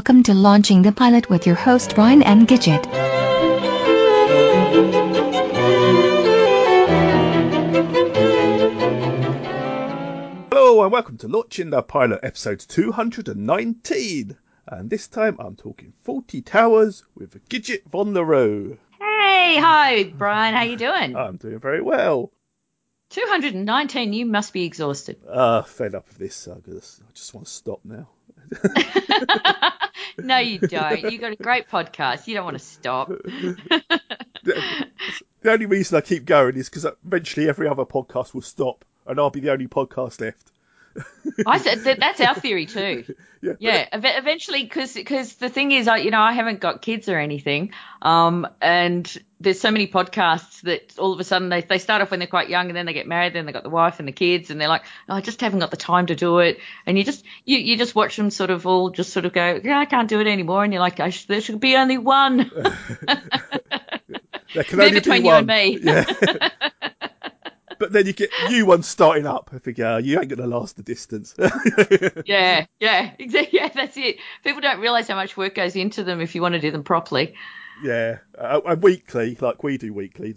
welcome to Launching the Pilot with your host Brian and Gidget. Hello and welcome to Launching the Pilot episode 219. And this time I'm talking Fawlty Towers with Gidget von der Rohe. Hey, hi, Brian. How you doing? I'm doing very well. 219. You must be exhausted. Uh, fed up of this. I just, I just want to stop now. no, you don't. You've got a great podcast. You don't want to stop. The only reason I keep going is because eventually every other podcast will stop and I'll be the only podcast left. I said that, that's our theory too. Yeah. Yeah, ev- eventually, because the thing is, I you know I haven't got kids or anything, um, and there's so many podcasts that all of a sudden they they start off when they're quite young and then they get married, then they got the wife and the kids, and they're like, oh, I just haven't got the time to do it, and you just you you just watch them sort of all just sort of go, yeah, I can't do it anymore, and you're like, I sh- there should be only one. There can only be between you one. and me. Yeah. But then you get you one starting up. I uh, you ain't going to last the distance. Yeah, yeah, exactly. Yeah, that's it. People don't realize how much work goes into them if you want to do them properly. yeah. Uh, and weekly, like we do weekly.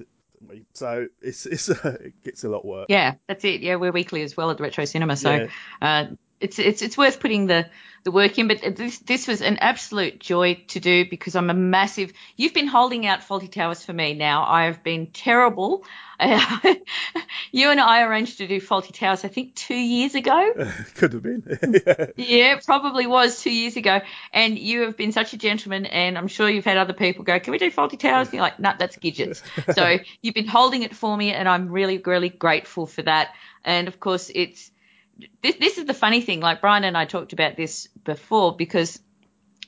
So it's, it's uh, it gets a lot of work. Yeah, that's it. Yeah, we're weekly as well at the Retro Cinema, so Yeah. uh, it's it's it's worth putting the the work in. But this this was an absolute joy to do because I'm a massive. You've been holding out Fawlty Towers for me. Now I have been terrible. you and I arranged to do Fawlty Towers, I think, two years ago. Could have been. yeah. Yeah, probably was two years ago. And you have been such a gentleman, and I'm sure you've had other people go, Can we do Fawlty Towers? And you're like, No, that's Gidgets. so you've been holding it for me, and I'm really, really grateful for that. And of course, it's this, this is the funny thing. Like Brian and I talked about this before because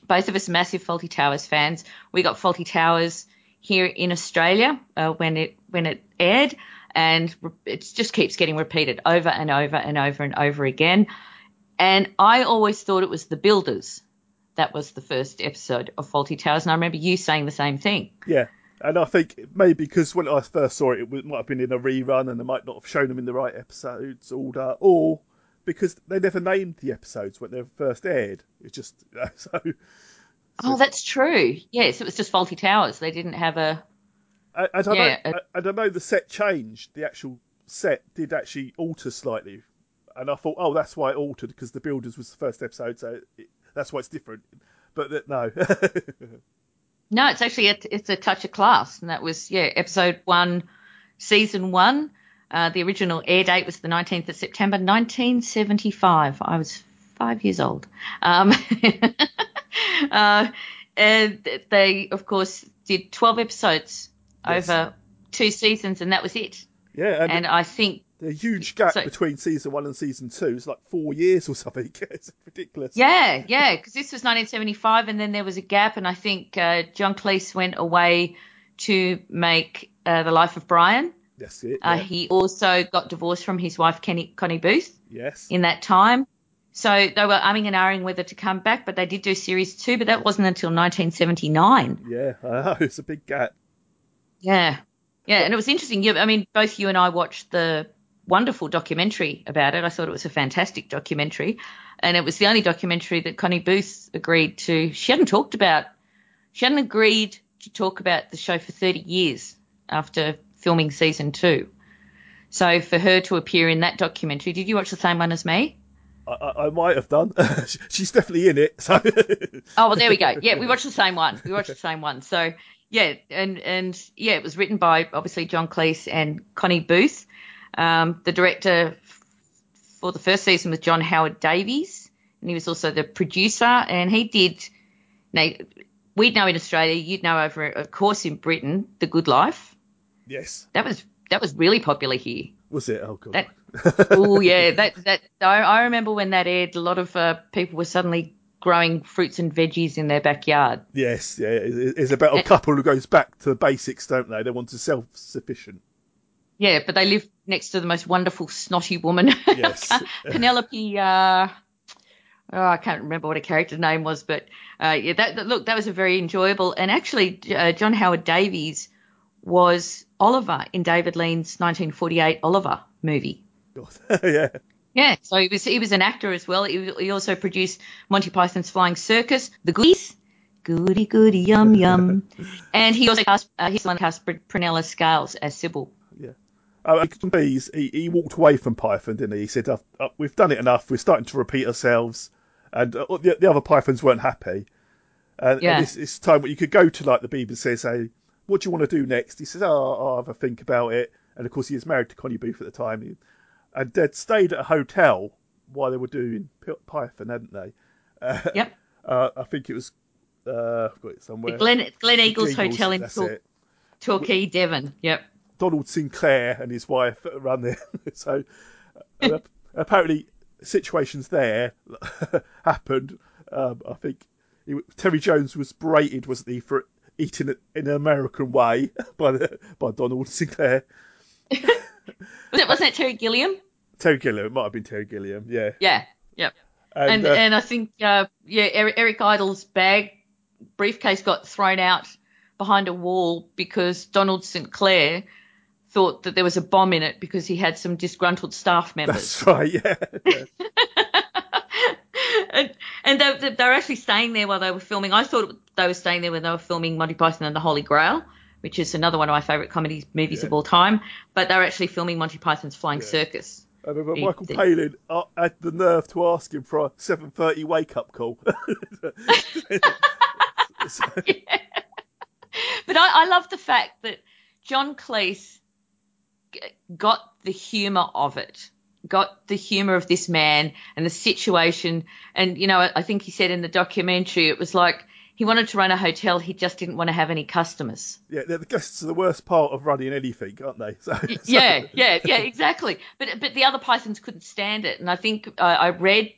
both of us massive Fawlty Towers fans. We got Fawlty Towers here in Australia uh, when it when it aired, and it just keeps getting repeated over and over and over and over again. And I always thought it was the Builders that was the first episode of Fawlty Towers, and I remember you saying the same thing. Yeah. And I think maybe because when I first saw it, it might have been in a rerun and they might not have shown them in the right episodes order, or because they never named the episodes when they were first aired. It's just so. Oh, that's true. Yes, it was just Fawlty Towers. They didn't have a. I, I don't Yeah, know. I, I don't know. The set changed. The actual set did actually alter slightly, and I thought, oh, that's why it altered because the Builders was the first episode, so it, that's why it's different. But that, no. No, it's actually a, it's a touch of class, and that was yeah, episode one, season one. Uh, the original air date was the 19th of September 1975. I was five years old. Um, uh, and they, of course, did 12 episodes Yes. over two seasons, and that was it. yeah, and, And I think the huge gap so- between season one and season two is like four years or something. it's ridiculous. Yeah, yeah, because this was 1975, and then there was a gap, and I think uh, John Cleese went away to make uh, The Life of Brian. That's it. Uh, he also got divorced from his wife Kenny, Connie Booth yes. in that time. So they were umming and ahhing whether to come back, but they did do series two, but that wasn't until 1979. Yeah, I know, it's a big gap. Yeah, yeah, and it was interesting. You, I mean, both you and I watched the wonderful documentary about it. I thought it was a fantastic documentary, and it was the only documentary that Connie Booth agreed to. She hadn't talked about, she hadn't agreed to talk about the show for 30 years after filming season two. So for her to appear in that documentary, did you watch the same one as me? I, I, might have done. She's definitely in it. So Oh well, there we go. Yeah, we watched the same one. We watched the same one. So yeah, and and yeah, it was written by obviously John Cleese and Connie Booth. Um, the director for the first season was John Howard Davies, and he was also the producer. And he did. Now, we'd know in Australia, you'd know over, of course, in Britain, The Good Life. Yes, That was that was really popular here. was it? Oh god. Oh yeah, that that I, I remember when that aired. A lot of uh, people were suddenly growing fruits and veggies in their backyard. Yes, yeah. it- It's about a couple who goes back to the basics, don't they? They want to self-sufficient. Yeah, but they live next to the most wonderful snotty woman. Yes. Penelope. Uh, oh, I can't remember what her character name was, but uh, yeah, that, that look that was a very enjoyable. And actually, uh, John Howard Davies was Oliver in David Lean's 1948 Oliver movie. yeah. Yeah, so he was he was an actor as well. He, he also produced Monty Python's Flying Circus, The Goodies, Goody Goody Yum Yum, and he also cast uh, his son cast Prunella Scales as Sybil. Yeah. Uh, he's, he, he walked away from Python, didn't he? He said, uh, uh, "We've done it enough. We're starting to repeat ourselves," and uh, the, the other Pythons weren't happy. And, Yeah. and it's, it's time you could go to like the BBC and say, "What do you want to do next?" He says, "Oh, I'll have a think about it." And of course, he was married to Connie Booth at the time, and they'd stayed at a hotel while they were doing Python, hadn't they? Uh, Yep, uh, I think it was. Uh, I've got it somewhere. Glen Glen Eagles, Eagles, Hotel in Tor- Torquay, Devon. Yep. Donald Sinclair and his wife run there. so uh, apparently situations there happened. Um, I think he, Terry Jones was berated, wasn't he, for eating it in an American way by the, by Donald Sinclair. Was it wasn't it Terry Gilliam? Terry Gilliam, it might have been Terry Gilliam, yeah. Yeah. Yep. And, And uh, and I think uh, yeah, Eric, Eric Idle's bag briefcase got thrown out behind a wall because Donald Sinclair thought that there was a bomb in it because he had some disgruntled staff members. that's right, yeah. yeah. and and they, they, they were actually staying there while they were filming. I thought they were staying there when they were filming Monty Python and the Holy Grail, which is another one of my favourite comedy movies Yeah. of all time. But they were actually filming Monty Python's Flying Circus. I remember He- Michael Palin uh, had the nerve to ask him for a 7.30 wake-up call. So- But I, I love the fact that John Cleese g- got the humour of it, got the humour of this man and the situation. And, you know, I, think he said in the documentary, it was like he wanted to run a hotel, he just didn't want to have any customers. yeah, the guests are the worst part of running anything, aren't they? So, so- Yeah, yeah, yeah, exactly. But but the other pythons couldn't stand it, and I think uh, I read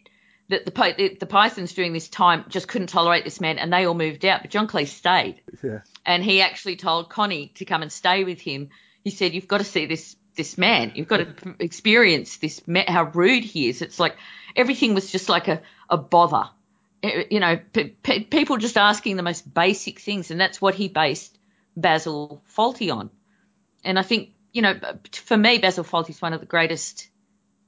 that the, the the pythons during this time just couldn't tolerate this man, and they all moved out. But John Cleese stayed, yeah. and he actually told Connie to come and stay with him. He said, "You've got to see this this man. You've got to experience this how rude he is. It's like everything was just like a a bother. Eh, You know, p- p- people just asking the most basic things, and that's what he based Basil Fawlty on. And I think you know, for me, Basil Fawlty is one of the greatest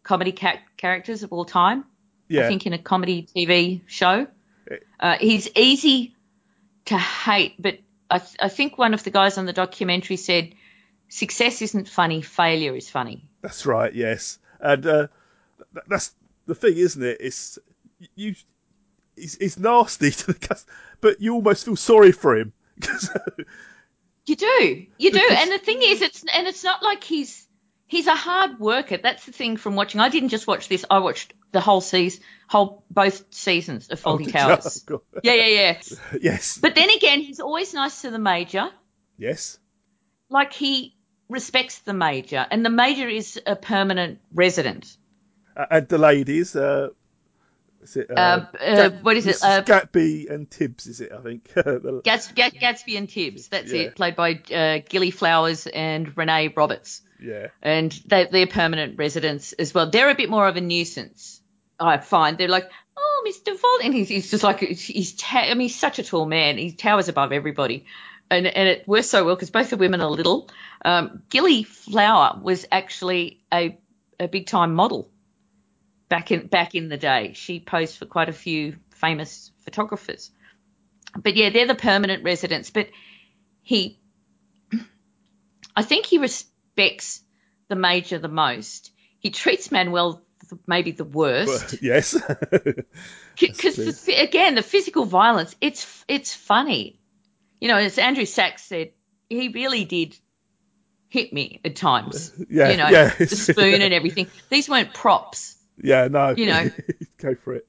comedy ca- characters of all time. Yeah. I think in a comedy TV show. Uh, he's easy to hate, but I, th- I think one of the guys on the documentary said, "Success isn't funny, failure is funny." That's right. Yes, and uh, th- that's the thing, isn't it? It's you. It's, it's nasty to the cast, but you almost feel sorry for him. You do, you do, and the thing is, it's and it's not like he's he's a hard worker. That's the thing from watching. I didn't just watch this; I watched the whole season, whole both seasons of Fawlty you? Towers. Oh, Yeah, yeah, yeah. yes, But then again, he's always nice to the major. yes, Like he respects the major, and the major is a permanent resident. Uh, and the ladies. Uh, is it, uh, Uh, uh, Gat- what is it? Uh, Gatby and Tibbs, is it? I think. The- Gats, Gat, Gatsby and Tibbs. That's Yeah. it. Played by uh, Gilly Flowers and Renee Roberts. yeah, and they, they're permanent residents as well. They're a bit more of a nuisance, I find. They're like, oh, Mr. Volt, and he's, he's just like he's ta- I mean, he's such a tall man. He towers above everybody, and and it works so well because both the women are little. Um, Gilly Flower was actually a a big time model back in back in the day. She posed for quite a few famous photographers. But yeah, they're the permanent residents. But he I think he respects the major the most. He treats Manuel maybe the worst yes. because again the physical violence it's it's funny. You know, as Andrew Sachs said, he really did hit me at times. Yeah, you know, yeah. the spoon and everything. These weren't props. yeah, no. You know. go for it.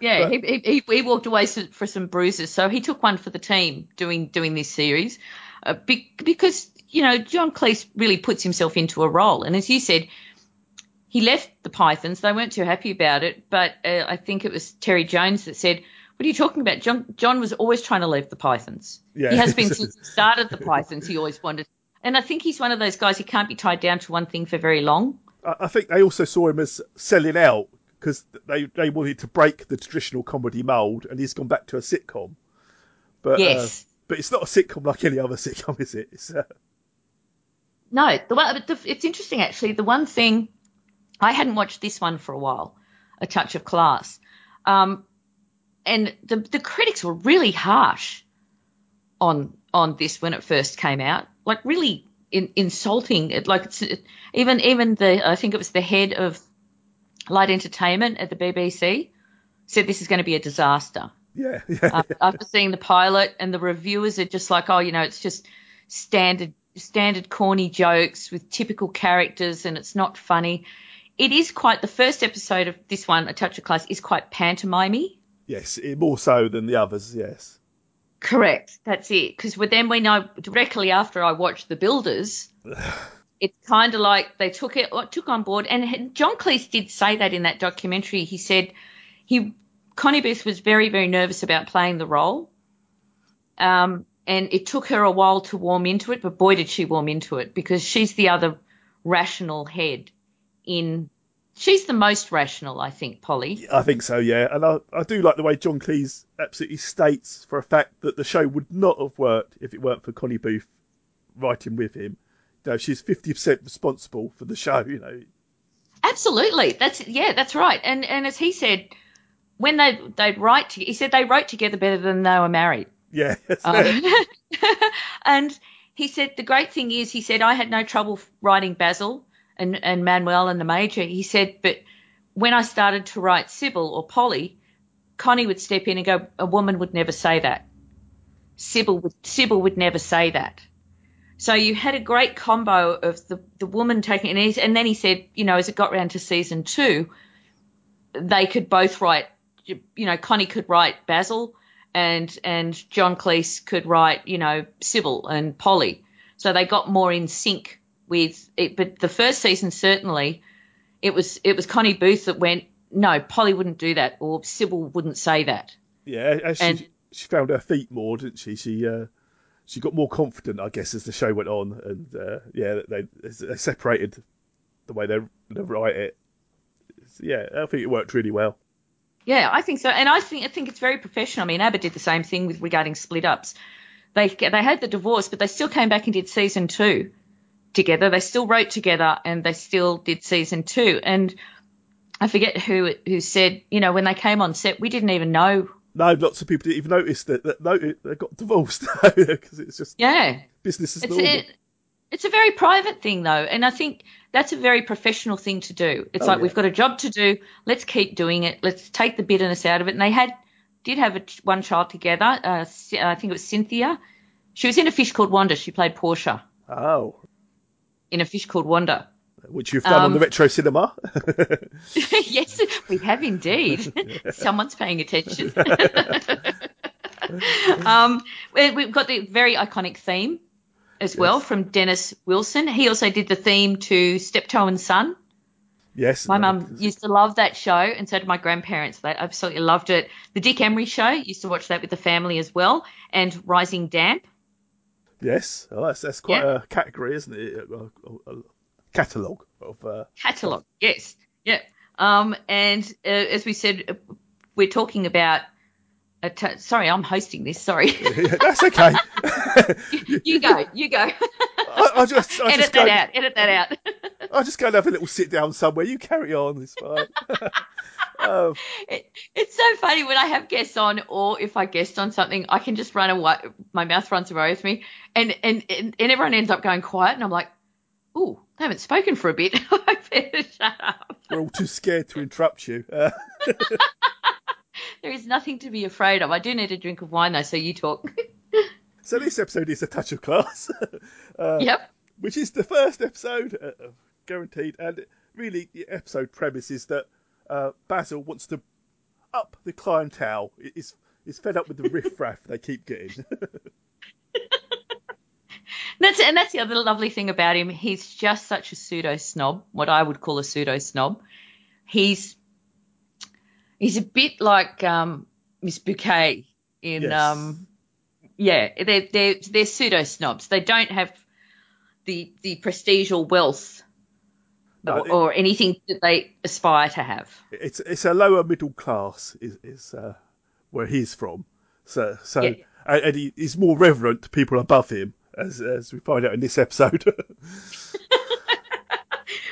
Yeah, But- he, he he walked away for some bruises, so he took one for the team doing doing this series, uh, be, because you know John Cleese really puts himself into a role, and as you said, he left the Pythons. They weren't too happy about it, but uh, I think it was Terry Jones that said, "What are you talking about?" John John was always trying to leave the Pythons. Yeah. He has been since he started the Pythons. He always wanted, and I think he's one of those guys who can't be tied down to one thing for very long. I think they also saw him as selling out because they they wanted to break the traditional comedy mold, and he's gone back to a sitcom. But uh, Yes. but it's not a sitcom like any other sitcom, is it? It's, uh, No, the one, the, it's interesting actually. The one thing I hadn't watched this one for a while, A Touch of Class, um, and the the critics were really harsh on on this when it first came out, like really in, insulting. It like it's, it, even even the I think it was the head of light entertainment at the BBC said this is going to be a disaster. Yeah, yeah. Uh, after seeing the pilot and the reviewers are just like, oh, you know, it's just standard standard corny jokes with typical characters and it's not funny. It is quite the first episode of this one, A Touch of Class, is quite pantomimey. Yes, it- more so than the others. Yes. Correct. That's it. Because then when I directly after I watched The Builders, it's kind of like they took it took on board. And John Cleese did say that in that documentary. He said he Connie Booth was very very nervous about playing the role, um, and it took her a while to warm into it. But boy, did she warm into it because she's the other rational head in. She's the most rational, I think, Polly. I think so, yeah. And I, I do like the way John Cleese absolutely states for a fact that the show would not have worked if it weren't for Connie Booth writing with him. You know, she's 50% responsible for the show, you know. Absolutely. That's yeah, that's right. And and as he said, when they they'd write, to, he said they wrote together better than they were married. Yeah, Um, and he said the great thing is, he said I had no trouble writing Basil and and Manuel and the Major. He said, but when I started to write Sybil or Polly, Connie would step in and go, a woman would never say that. Sybil would Sybil would never say that. So you had a great combo of the the woman taking he's, and then he said, you know, as it got round to season two, they could both write. You know, Connie could write Basil, and and John Cleese could write, you know, Sybil and Polly. So they got more in sync with it. But the first season certainly, it was it was Connie Booth that went, no, Polly wouldn't do that, or Sybil wouldn't say that. Yeah, she, and- she found her feet more, didn't she? She uh, she got more confident, I guess, as the show went on. And uh, yeah, they, they separated the way they, they write it. It's- yeah, I think it worked really well. Yeah, I think so, and I think I think it's very professional. I mean, ABBA did the same thing with regarding split ups. They they had the divorce, but they still came back and did season two together. They still wrote together, and they still did season two. And I forget who who said, you know, when they came on set, we didn't even know. No, lots of people didn't even notice that, that no, they got divorced because it's just Yeah, business as it's normal. it, it's a very private thing though, and I think that's a very professional thing to do. It's Oh, like yeah. we've got a job to do. Let's keep doing it. Let's take the bitterness out of it. And they had did have a, one child together. Uh, I think it was Cynthia. She was in a fish called Wanda. She played Portia Oh, in a fish called Wanda. which you've done on Um, the retro cinema. yes, we have indeed. Someone's paying attention. um, we- we've got the very iconic theme as well from Dennis Wilson. He also did the theme to Steptoe and Son. yes, My no, mum used to love that show, and so did my grandparents. They absolutely loved it. The Dick Emery show used to watch that with the family as well, and Rising Damp. Yes, oh, that's that's quite Yeah. a category, isn't it? A, a, a catalogue of. Uh, Catalogue, yes, yeah. Um, and uh, as we said, uh, we're talking about. T- sorry, I'm hosting this. Sorry, that's okay. you go, you go. I, just, I edit just that go, out. Edit that out. I'll just go and have a little sit down somewhere. You carry on, it's fine. um, It, it's so funny when I have guests on, or if I guest on something, I can just run away. My mouth runs away with me, and and and, and everyone ends up going quiet, and I'm like, "Ooh, they haven't spoken for a bit. I better shut up." we're all too scared to interrupt you. Uh, There is nothing to be afraid of. I do need a drink of wine though, so you talk. So this episode is a touch of class, uh, yep. which is the first episode, uh, uh, guaranteed. And really, the episode premise is that uh, Basil wants to up the clientele. Is is fed up with the riffraff they keep getting. That's and that's the other lovely thing about him. He's just such a pseudo snob, what I would call a pseudo snob. He's he's a bit like um, Miss Bouquet in Yes. um, yeah, they're they're they're pseudo snobs. They don't have the the prestige or wealth No, or, it- or anything that they aspire to have. it's it's a lower middle class is is uh, where he's from. So so Yeah. and, and he, he's more reverent to people above him, as as we find out in this episode.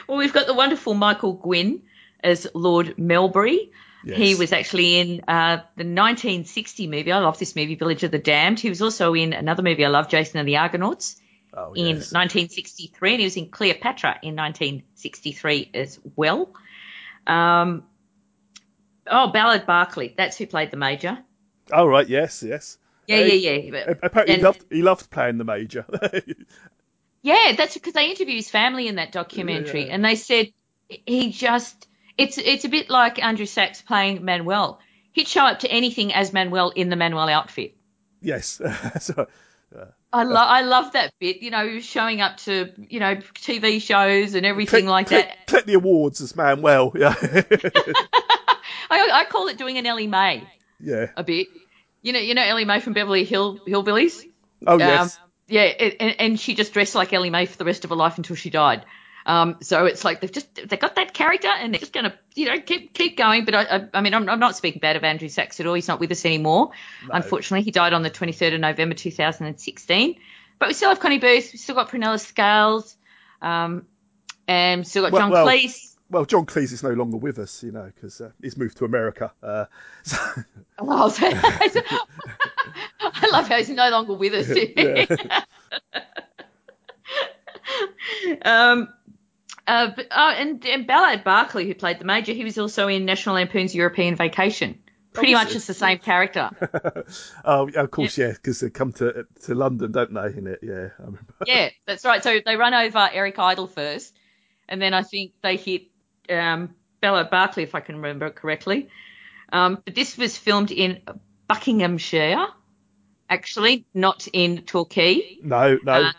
Well, we've got the wonderful Michael Gwynn as Lord Melbury. He was actually in uh, the 1960 movie. I love this movie, Village of the Damned. He was also in another movie I love, Jason and the Argonauts, oh, in 1963, and he was in Cleopatra in 1963 as well. Um, oh, Ballard Berkeley, that's who played the Major. oh right, yes, yes. Yeah, yeah, yeah. But- Apparently, he loved he loved playing the major. Yeah, that's because they interviewed his family in that documentary, Yeah. and they said he just it's it's a bit like Andrew Sachs playing Manuel. He'd show up to anything as Manuel in the Manuel outfit. yes. so, I love I love that bit. You know, showing up to you know TV shows and everything collect- like collect- that. collect the awards as Manuel. Yeah, I, I call it doing an Ellie Mae yeah. a bit. You know, you know Ellie Mae from Beverly Hill Hillbillies. Oh yes. Um, yeah, it, and, and she just dressed like Ellie Mae for the rest of her life until she died. Um, so it's like they've just they got that character and they're just gonna you know keep keep going. But I I, I mean I'm, I'm not speaking bad of Andrew Sachs at all. He's not with us anymore. Unfortunately, he died on the 23rd of November 2016. But we still have Connie Booth. We still got Prunella Scales. Um, and still got Well- John well- Cleese. well, John Cleese is no longer with us, you know, because uh, he's moved to America. Uh, so, Oh, I love how he's no longer with us. um, uh, but, oh, and, and Ballard Berkeley, who played the Major, he was also in National Lampoon's European Vacation. Pretty much he? it's the same character. oh, of course, yeah, because they come to to London, don't they? In it, yeah. I remember. yeah, that's right. So they run over Eric Idle first, and then I think they hit um, Ballard Berkeley, if I can remember correctly. Um, but this was filmed in Buckinghamshire, actually, not in Torquay. No, no. Uh,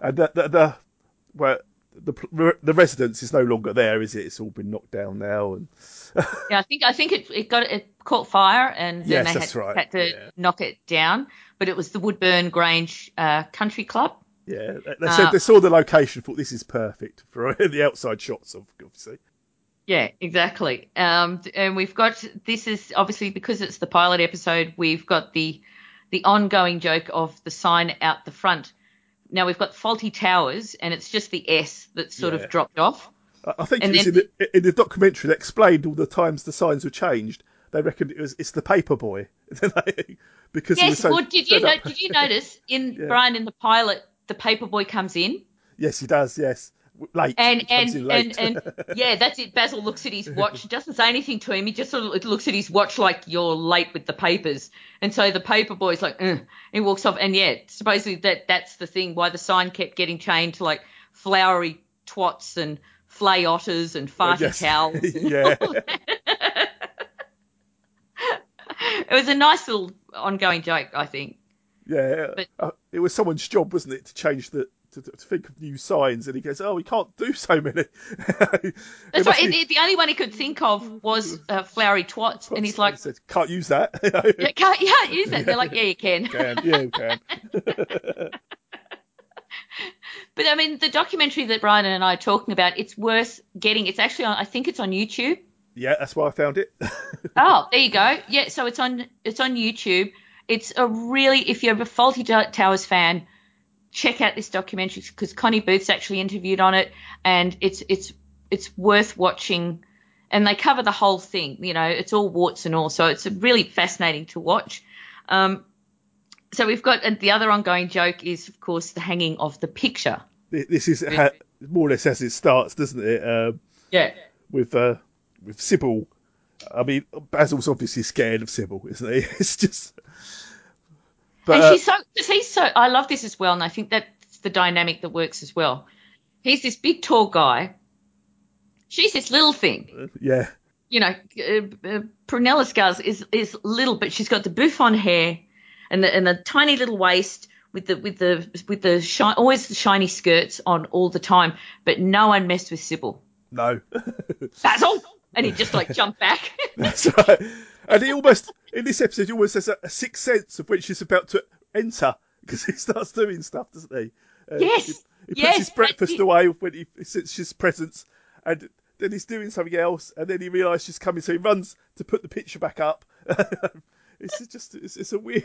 and the the, the well, the the residence is no longer there, is it? It's all been knocked down now, and Yeah, I think I think it, it got it caught fire and then Yes, they had, right, had to yeah. knock it down. But it was the Wooburn Grange uh, Country Club. yeah, they, they said Uh, they saw the location, thought this is perfect for the outside shots of obviously. Yeah, exactly. Um, and we've got this is obviously because it's the pilot episode. We've got the the ongoing joke of the sign out the front. Now we've got faulty towers, and it's just the S that's sort Yeah. of dropped off. I- think And it was then- in, the, in the documentary that explained all the times the signs were changed. They reckoned it was it's the paper boy because Yes. so well, did you know, did you notice in Yeah. Brian in the pilot the paper boy comes in? Yes, he does. Yes, late. And and, late. and and yeah, that's it. Basil looks at his watch, doesn't say anything to him. He just sort of looks at his watch like you're late with the papers. And so the paper boy's like, "Ugh," he walks off. And yeah, supposedly that that's the thing why the sign kept getting changed to like flowery twats and flay otters and farty Yes. towels. and yeah, it was a nice little ongoing joke, I think. yeah. But- Uh, it was someone's job, wasn't it, to change the to, to think of new signs, and he goes, "Oh, we can't do so many." That's right. The, the only one he could think of was uh, flowery twats, and he's like, said, "Can't use that." yeah, can't, you can't use that. They're like, yeah, you can. can, yeah, you can. But I mean, the documentary that Brian and I are talking about, it's worth getting. It's actually on. I think it's on YouTube. Yeah, that's why I found it. Oh, there you go. Yeah, so it's on. It's on YouTube. It's a really, if you're a Fawlty Towers fan, check out this documentary because Connie Booth's actually interviewed on it, and it's it's it's worth watching. And they cover the whole thing. You know, it's all warts and all. So it's really fascinating to watch. Um, so we've got and the other ongoing joke is, of course, the hanging of the picture. this is how, more or less as it starts, doesn't it? Um, Yeah. with uh, with Sybil. I mean, Basil's obviously scared of Sybil, isn't he? It's just. But and uh, she's so, cause he's so, I love this as well, and I think that's the dynamic that works as well. He's this big, tall guy. She's this little thing. yeah, You know, uh, uh, Prunella Scales is is little, but she's got the bouffant hair and the and the tiny little waist with the with the with the shi- always the shiny skirts on all the time. But no one messed with Sybil. no, Basil, and he just like jumped back. that's right. And he almost in this episode, he almost has a, a sixth sense of when she's about to enter because he starts doing stuff, doesn't he? Uh, Yes, He, he puts yes, his breakfast away when he senses presence, and then he's doing something else, and then he realises she's coming, so he runs to put the picture back up. it's just it's, it's a weird.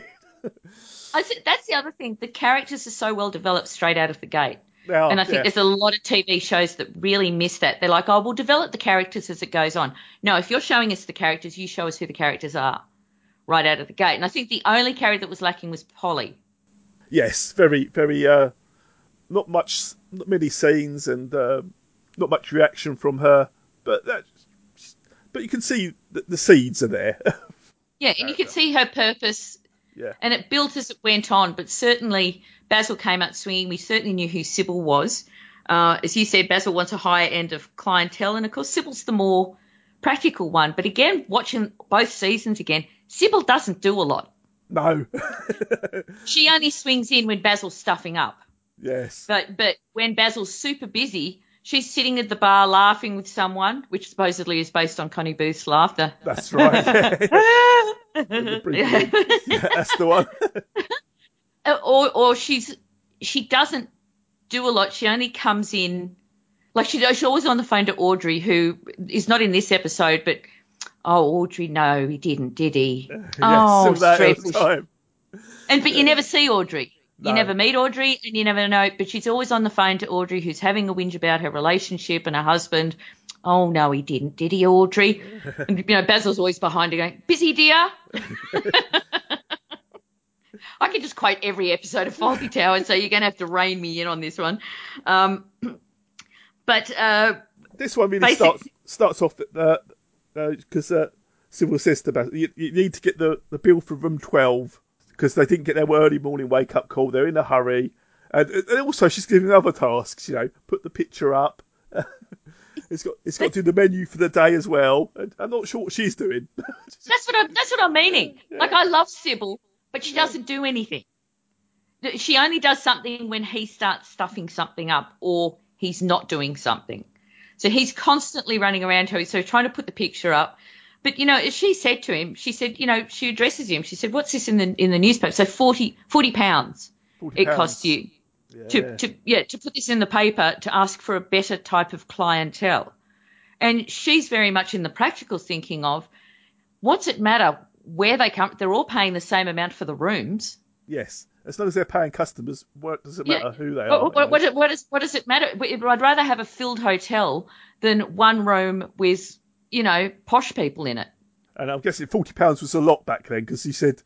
I think that's the other thing. The characters are so well developed straight out of the gate. They and I think yeah. there's a lot of TV shows that really miss that. They're like, oh, we'll develop the characters as it goes on. No, if you're showing us the characters, you show us who the characters are right out of the gate. And I think the only character that was lacking was Polly. Yes, very, very. Uh, not much, not many scenes, and uh, not much reaction from her. But that, but you can see that the seeds are there. Yeah, and you could see her purpose, yeah, and it built as it went on. But certainly, Basil came out swinging. We certainly knew who Sybil was. Uh, as you said, Basil wants a higher end of clientele, and of course, Sybil's the more practical one. But again, watching both seasons again, Sybil doesn't do a lot. no. She only swings in when Basil's stuffing up. yes, But but when Basil's super busy, she's sitting at the bar laughing with someone, which supposedly is based on Connie Booth's laughter. that's right. Yeah, that's the one. Uh, or or she's she doesn't do a lot. She only comes in like she, she's always on the phone to Audrey, who is not in this episode, but oh Audrey, no, he didn't, did he? yes, oh, all that all dreadful. time. And but you never see Audrey. You never meet Audrey, and you never know. But she's always on the phone to Audrey, who's having a whinge about her relationship and her husband. Oh no, he didn't, did he, Audrey? And you know, Basil's always behind her going, "Busy, dear." I could just quote every episode of Fawlty Towers, so you're going to have to rein me in on this one. Um, but uh, This one really starts starts off because uh, uh, Sybil says to Basil, you, you need to get the, the bill for room 12 because they didn't get their early morning wake up call. They're in a hurry. And, and also, she's giving other tasks, you know, put the picture up. it's got it's got to do the menu for the day as well. I'm not sure what she's doing. that's what I'm, that's what I'm meaning. Like I love Sybil, but she doesn't do anything. She only does something when he starts stuffing something up or he's not doing something. So he's constantly running around her, so trying to put the picture up. But you know, as she said to him, she said, you know, she addresses him. She said, "What's this in the in the newspaper?" So 40, 40 pounds 40 it pounds. costs you Yeah. to, to yeah to put this in the paper to ask for a better type of clientele and she's very much in the practical thinking of what's it matter where they come they're all paying the same amount for the rooms Yes. As long as they're paying customers, what does it Yeah. matter who they what, are? what, what, what, is, what does it matter i'd rather have a filled hotel than one room with you know posh people in it And I'm guessing forty pounds was a lot back then because he said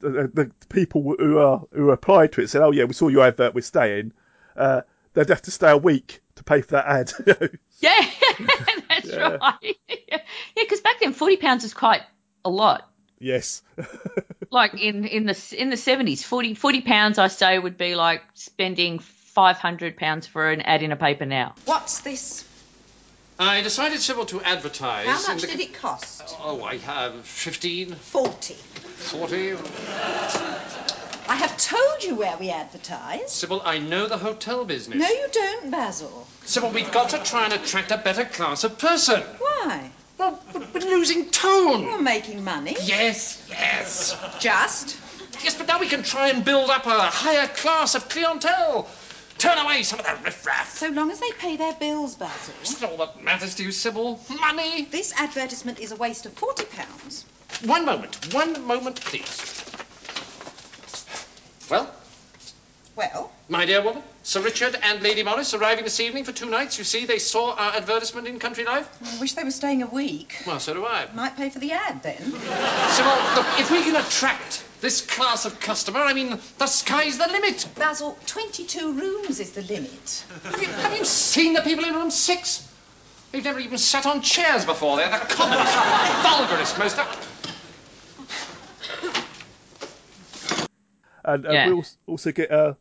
the, the, people who are who applied to it said, "Oh yeah, we saw your advert, we're staying." Uh, they'd have to stay a week to pay for that ad. yeah that's Yeah. right yeah because back then 40 pounds is quite a lot yes, like in in the in the seventies, 40, 40 pounds I say would be like spending five hundred pounds for an ad in a paper now. What's this? Uh, I decided, Sybil, to advertise. How much the- did it cost? Oh, I have 15, Forty. 40. I have told you where we advertise. Sybil, I know the hotel business. No, you don't, Basil. Sybil, we've got to try and attract a better class of person. Why? Well, we're losing tone. We're making money. Yes, yes. Just. Yes, but now we can try and build up a higher class of clientele. Turn away some of that riffraff. So long as they pay their bills, Basil. That's all that matters to you, Sybil. Money. This advertisement is a waste of forty pounds. One moment. One moment, please. Well, Well, My dear woman, Sir Richard and Lady Morris arriving this evening for two nights. You see, they saw our advertisement in Country Life. I wish they were staying a week. Well, so do I. Might pay for the ad then. So, look, if we can attract this class of customer, I mean, the sky's the limit. Basil, 22 rooms is the limit. Have you, have you seen the people in room six? They've never even sat on chairs before. They're the commonest, vulgarest, most. and uh, Yeah. we also get uh,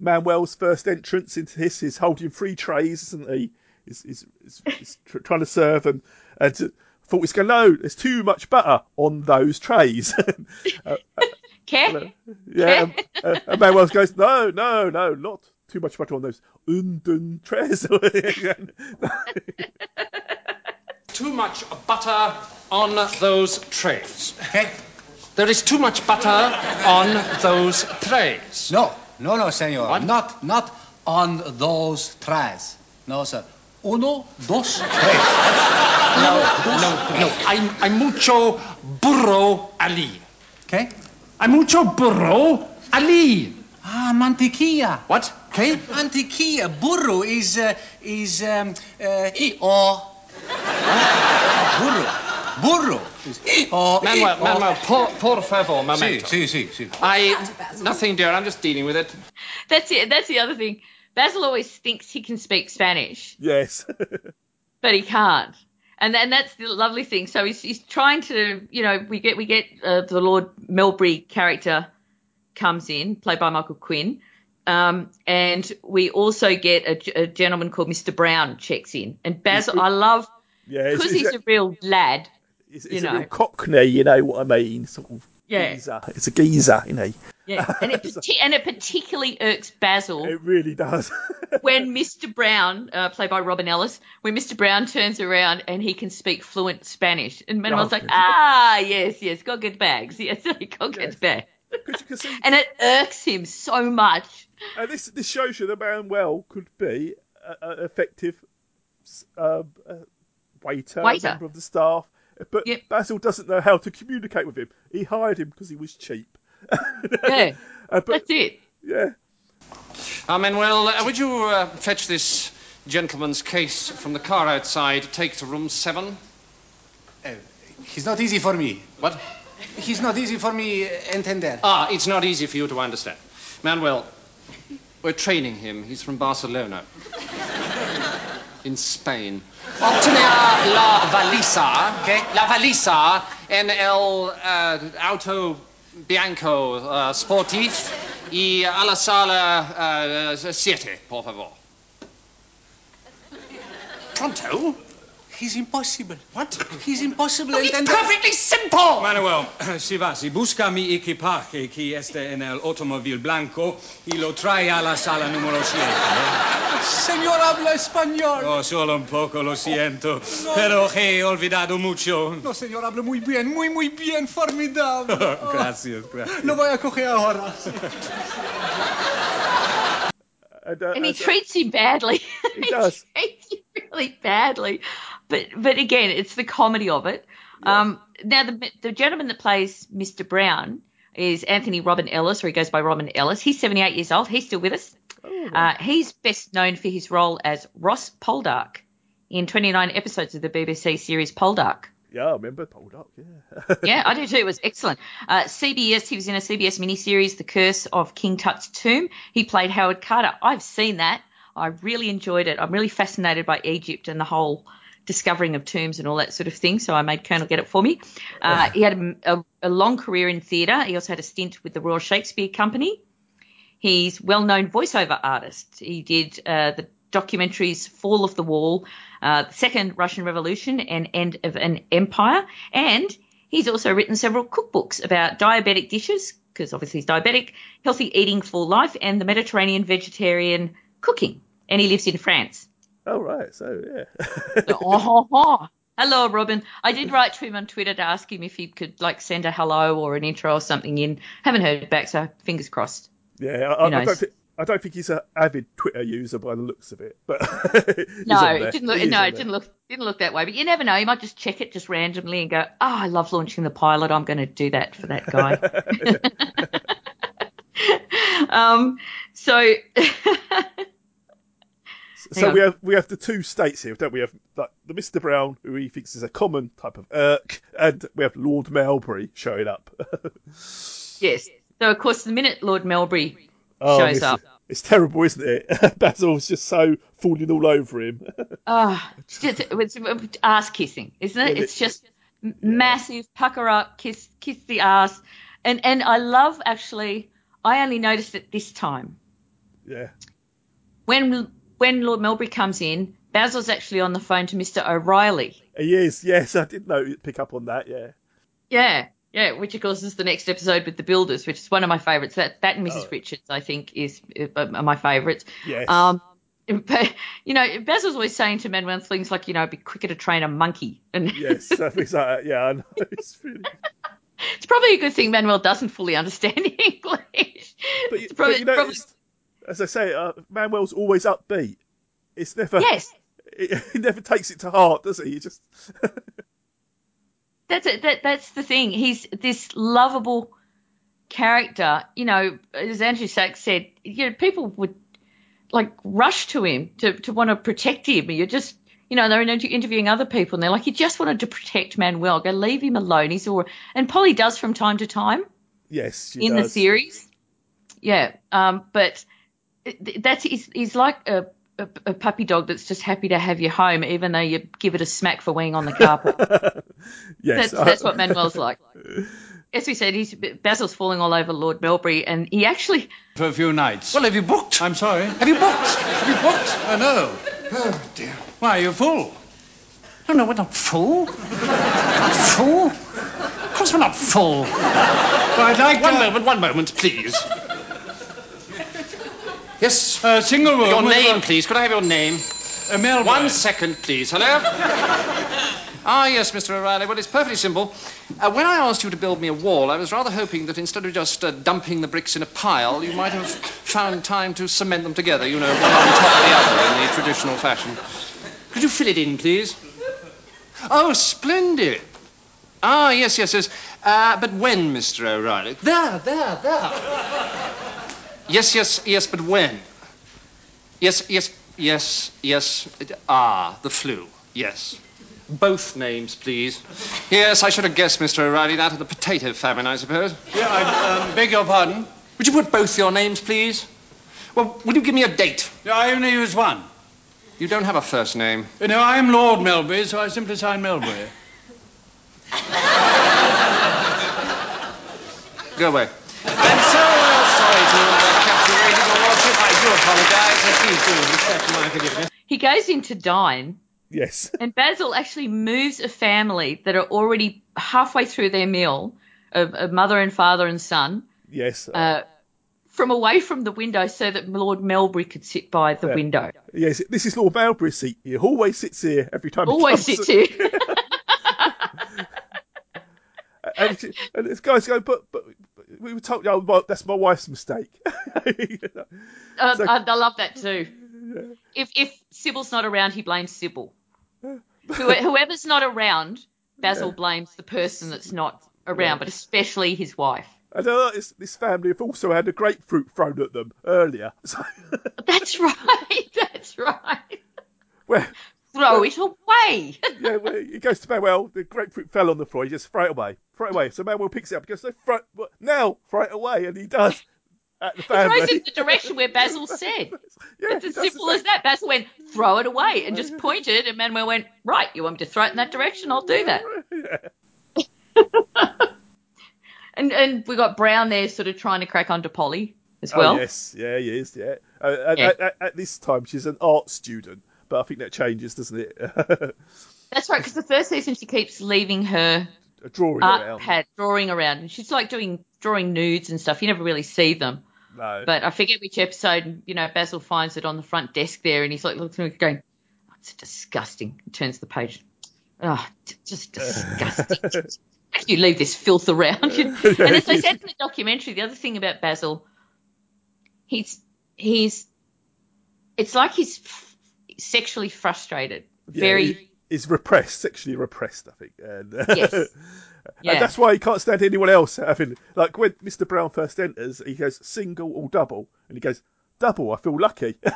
Manuel's first entrance into this. He's holding three trays, isn't he? He's, he's, he's, he's tr- trying to serve, and and uh, thought he's going, no, there's too much butter on those trays. Care? Yeah, and, uh, and Manuel goes, no, no, no, not too much butter on those undun trays. Too much butter on those trays. There is too much butter on those trays. No, no, no, senor. What? Not, not on those trays. No, sir. Uno, dos, tres. No, no, no. I'm, I'm mucho burro Ali. Okay? Hay mucho burro Ali. Ah, mantequilla. What? Okay? Mantequilla. Burro is, uh, is, um, uh, or. Burro. Burro. Is or. Manuel, or- Manuel, por, por favor, Si, momento. si, si, si. I, nothing, dear, I'm just dealing with it. That's it. That's the other thing. Basil always thinks he can speak Spanish, Yes. but he can't. And and that's the lovely thing. So he's he's trying to, you know, we get we get uh, the Lord Melbury character comes in, played by Michael Gwynn, um, and we also get a, a gentleman called Mr. Brown checks in, and Basil, I love yeah. because it's he's a real lad. It's, you it's a know. cockney, you know what I mean? Sort of Yeah. geezer. It's a geezer, you know. Yeah, and it and it particularly irks Basil It really does. when Mr. Brown, uh, played by Robin Ellis, when Mr. Brown turns around and he can speak fluent Spanish, and Manuel's Oh, like, ah, yes, yes, go get bags, yes, go get bags, you can see, and it irks him so much. and this this shows you that Manuel could be an effective uh, uh, waiter, Waiter. member of the staff, but Yep. Basil doesn't know how to communicate with him. He hired him because he was cheap. Yeah, Uh, but that's it. yeah, Uh, Manuel, uh, would you uh, fetch this gentleman's case from the car outside, take to room seven? Uh, he's not easy for me. What? He's not easy for me, uh, entender. Ah, it's not easy for you to understand. Manuel, we're training him. He's from Barcelona. In Spain. Obtener la valisa, ¿Qué? la valisa en el uh, auto bianco uh, sportif y a la sala uh, siete, por favor. Pronto? He's impossible. What? He's impossible, It's entender. perfectly simple! Manuel, si va, si busca mi equipaje que está en el automóvil blanco y lo trae a la sala número 7. Señor habla español. Oh, solo un poco, lo siento, pero he olvidado mucho. No, señor, habla muy bien, muy, muy bien, formidable. gracias, gracias. Lo voy a coger ahora. and, And he as- treats him badly. He does. treats him really badly. But but again, it's the comedy of it. Um, now the the gentleman that plays Mr. Brown is Anthony Robin Ellis, or he goes by Robin Ellis. He's 78 years old. He's still with us. Uh, he's best known for his role as Ross Poldark in 29 episodes of the BBC series Poldark. yeah, I remember Poldark. Yeah, yeah, I do too. It was excellent. Uh, CBS, he was in a CBS miniseries, The Curse of King Tut's Tomb. He played Howard Carter. I've seen that. I really enjoyed it. I'm really fascinated by Egypt and the whole discovering of tombs and all that sort of thing. So I made Colonel get it for me. Uh, he had a, a, a long career in theatre. He also had a stint with the Royal Shakespeare Company. He's well-known voiceover artist. He did uh, the documentaries Fall of the Wall, uh, the Second Russian Revolution, and End of an Empire. And he's also written several cookbooks about diabetic dishes, because obviously he's diabetic, healthy eating for life, and the Mediterranean vegetarian cooking. And he lives in France. Oh right, so yeah. Oh, oh. Hello, Robin. I did write to him on Twitter to ask him if he could like send a hello or an intro or something in. Haven't heard back, so fingers crossed. Yeah, I, I, don't think I don't think he's an avid Twitter user by the looks of it, but No, it didn't look. He No, it didn't look. Didn't look that way. But you never know. You might just check it just randomly and go, "Oh, I love launching the pilot. I'm going to do that for that guy." um. So. So we have we have the two states here, don't we? Have like the Mr. Brown, who he thinks is a common type of irk, and we have Lord Melbury showing up. yes. So of course, the minute Lord Melbury Oh, shows it's, up, It's terrible, isn't it? Basil's just so falling all over him. ah, it's just it's ass kissing, isn't it? Yeah, It's just m massive pucker up, kiss, kiss the ass, and and I love actually. I only noticed it this time. yeah. when when Lord Melbury comes in, Basil's actually on the phone to Mr. O'Reilly. He is, yes, I did know pick up on that, yeah. Yeah, yeah, which of course is the next episode with the Builders, which is one of my favourites. That that and Mrs. Oh. Richards, I think, is uh, are my favourites. Yes. Um, but you know, Basil's always saying to Manuel things like, you know, it'd be quicker to train a monkey, and Yes, things like that. Yeah, I know. It's really... it's probably a good thing Manuel doesn't fully understand English. But, It's but probably- you know, probably- it's- as I say, uh, Manuel's always upbeat. It's never. yes, He never takes it to heart, does he? He just. That's it. That that's the thing. He's this lovable character, you know, as Andrew Sachs said, you know, people would like rush to him to, to want to protect him. You're just, you know, they're interviewing other people and they're like, you just wanted to protect Manuel. Go leave him alone. He's all, and Polly does from time to time Yes, she in the series. Yeah. Um, but that's, he's, he's like a, a, a puppy dog that's just happy to have you home, even though you give it a smack for weighing on the carpet. Yes, That's, that's what Manuel's like. As we said, he's Basil's falling all over Lord Melbury, and he actually For a few nights. Well, have you booked? I'm sorry. Have you booked? Have you booked? Oh, no. Oh, dear. Why, are you're full. No, no, we're not full. not full. Of course we're not full. Well, I'd like One to... moment, one moment, please. Yes. A single room. Your name, please. Could I have your name? A Melbourne. One second, please. Hello? ah, yes, Mr. O'Reilly. Well, it's perfectly simple. Uh, when I asked you to build me a wall, I was rather hoping that instead of just uh, dumping the bricks in a pile, you might have found time to cement them together, you know, one on top of the other in the traditional fashion. Could you fill it in, please? Oh, splendid. Ah, yes, yes, yes. Uh, but when, Mr. O'Reilly? There, there, there. Yes, yes, yes, but when? Yes, yes, yes, yes. ah, the flu. Yes. Both names, please. Yes, I should have guessed, Mr. O'Reilly, that of the potato famine, I suppose. Yeah, I um, beg your pardon. Would you put both your names, please? Well, will you give me a date? Yeah, I only use one. You don't have a first name. You know, I'm Lord Melbury, so I simply sign Melbury. Go away. I'm so sorry to forgiveness. he goes in to dine, yes, and Basil actually moves a family that are already halfway through their meal, a, a mother and father and son, yes, uh, from away from the window so that Lord Melbury could sit by the Yeah. window. yes. This is Lord Melbury's seat. He always sits here every time. he Always comes. sits here. And, and this guy's going, but, but but we were told, oh, well, that's my wife's mistake. Uh, So- I, I love that too. If if Sybil's not around, he blames Sybil. Whoever's not around, Basil blames the person that's not around, but especially his wife. and uh, this, this family have also had a grapefruit thrown at them earlier. So, That's right. That's right. where, Throw it away. yeah, where he goes to Manuel, the grapefruit fell on the floor. He just throw it away, throw it away. So Manuel picks it up. He goes, "No, throw it, now, throw it away, and he does. At the family. Throws it in the direction where Basil said. yeah, It's as simple as that. Basil went, throw it away, and just pointed, and Manuel went, right, you want me to throw it in that direction? I'll do that. and and we got Brown there sort of trying to crack onto Polly as well. oh yes, yeah, he is. Yeah. Uh, Yeah. At, at, at this time, she's an art student, but I think that changes, doesn't it? That's right, because the first season she keeps leaving her drawing art around. pad drawing around, and she's like doing drawing nudes and stuff. You never really see them. No. But I forget which episode, you know, Basil finds it on the front desk there and he's like looking at it going, oh, it's disgusting. He turns the page. Oh, just disgusting. you leave this filth around. and as they said in the documentary, the other thing about Basil, he's, he's, it's like he's sexually frustrated. Yeah, Very, he's repressed, sexually repressed, I think. And, uh, Yes. yeah. and that's why he can't stand anyone else having like when Mr. Brown first enters, he goes single or double, and he goes double. I feel lucky.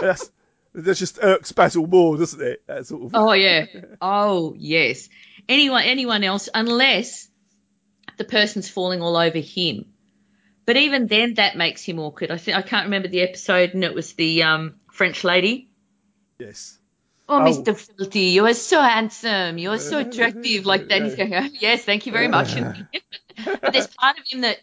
that's that just irks Basil more, doesn't it? That sort of. Oh yeah. Oh yes. Anyone anyone else unless the person's falling all over him. But even then that makes him awkward. I think I can't remember the episode and it was the um French lady. Yes. Oh, Oh. Mr. Filthy, you are so handsome. You are so uh, attractive. Like that, he's going, oh, yes, thank you very much. But there's part of him that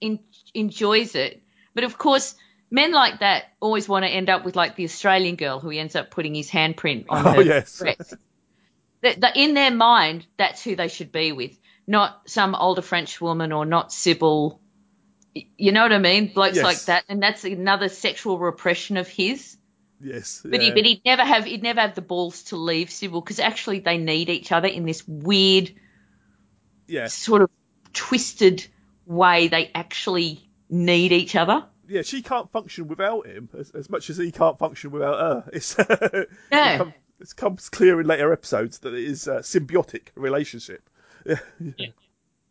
in, enjoys it. But of course, men like that always want to end up with like the Australian girl who he ends up putting his handprint on Oh her yes. dress. That, that in their mind, that's who they should be with, not some older French woman or not Sybil. You know what I mean? Blokes Yes. like that, and that's another sexual repression of his. Yes. But, he but he'd never have he'd never have the balls to leave Sybil because actually they need each other in this weird yeah. sort of twisted way. They actually need each other. Yeah. She can't function without him as, as much as he can't function without her. It's Yeah. it, come, it comes clear in later episodes that it is a symbiotic relationship. Yeah.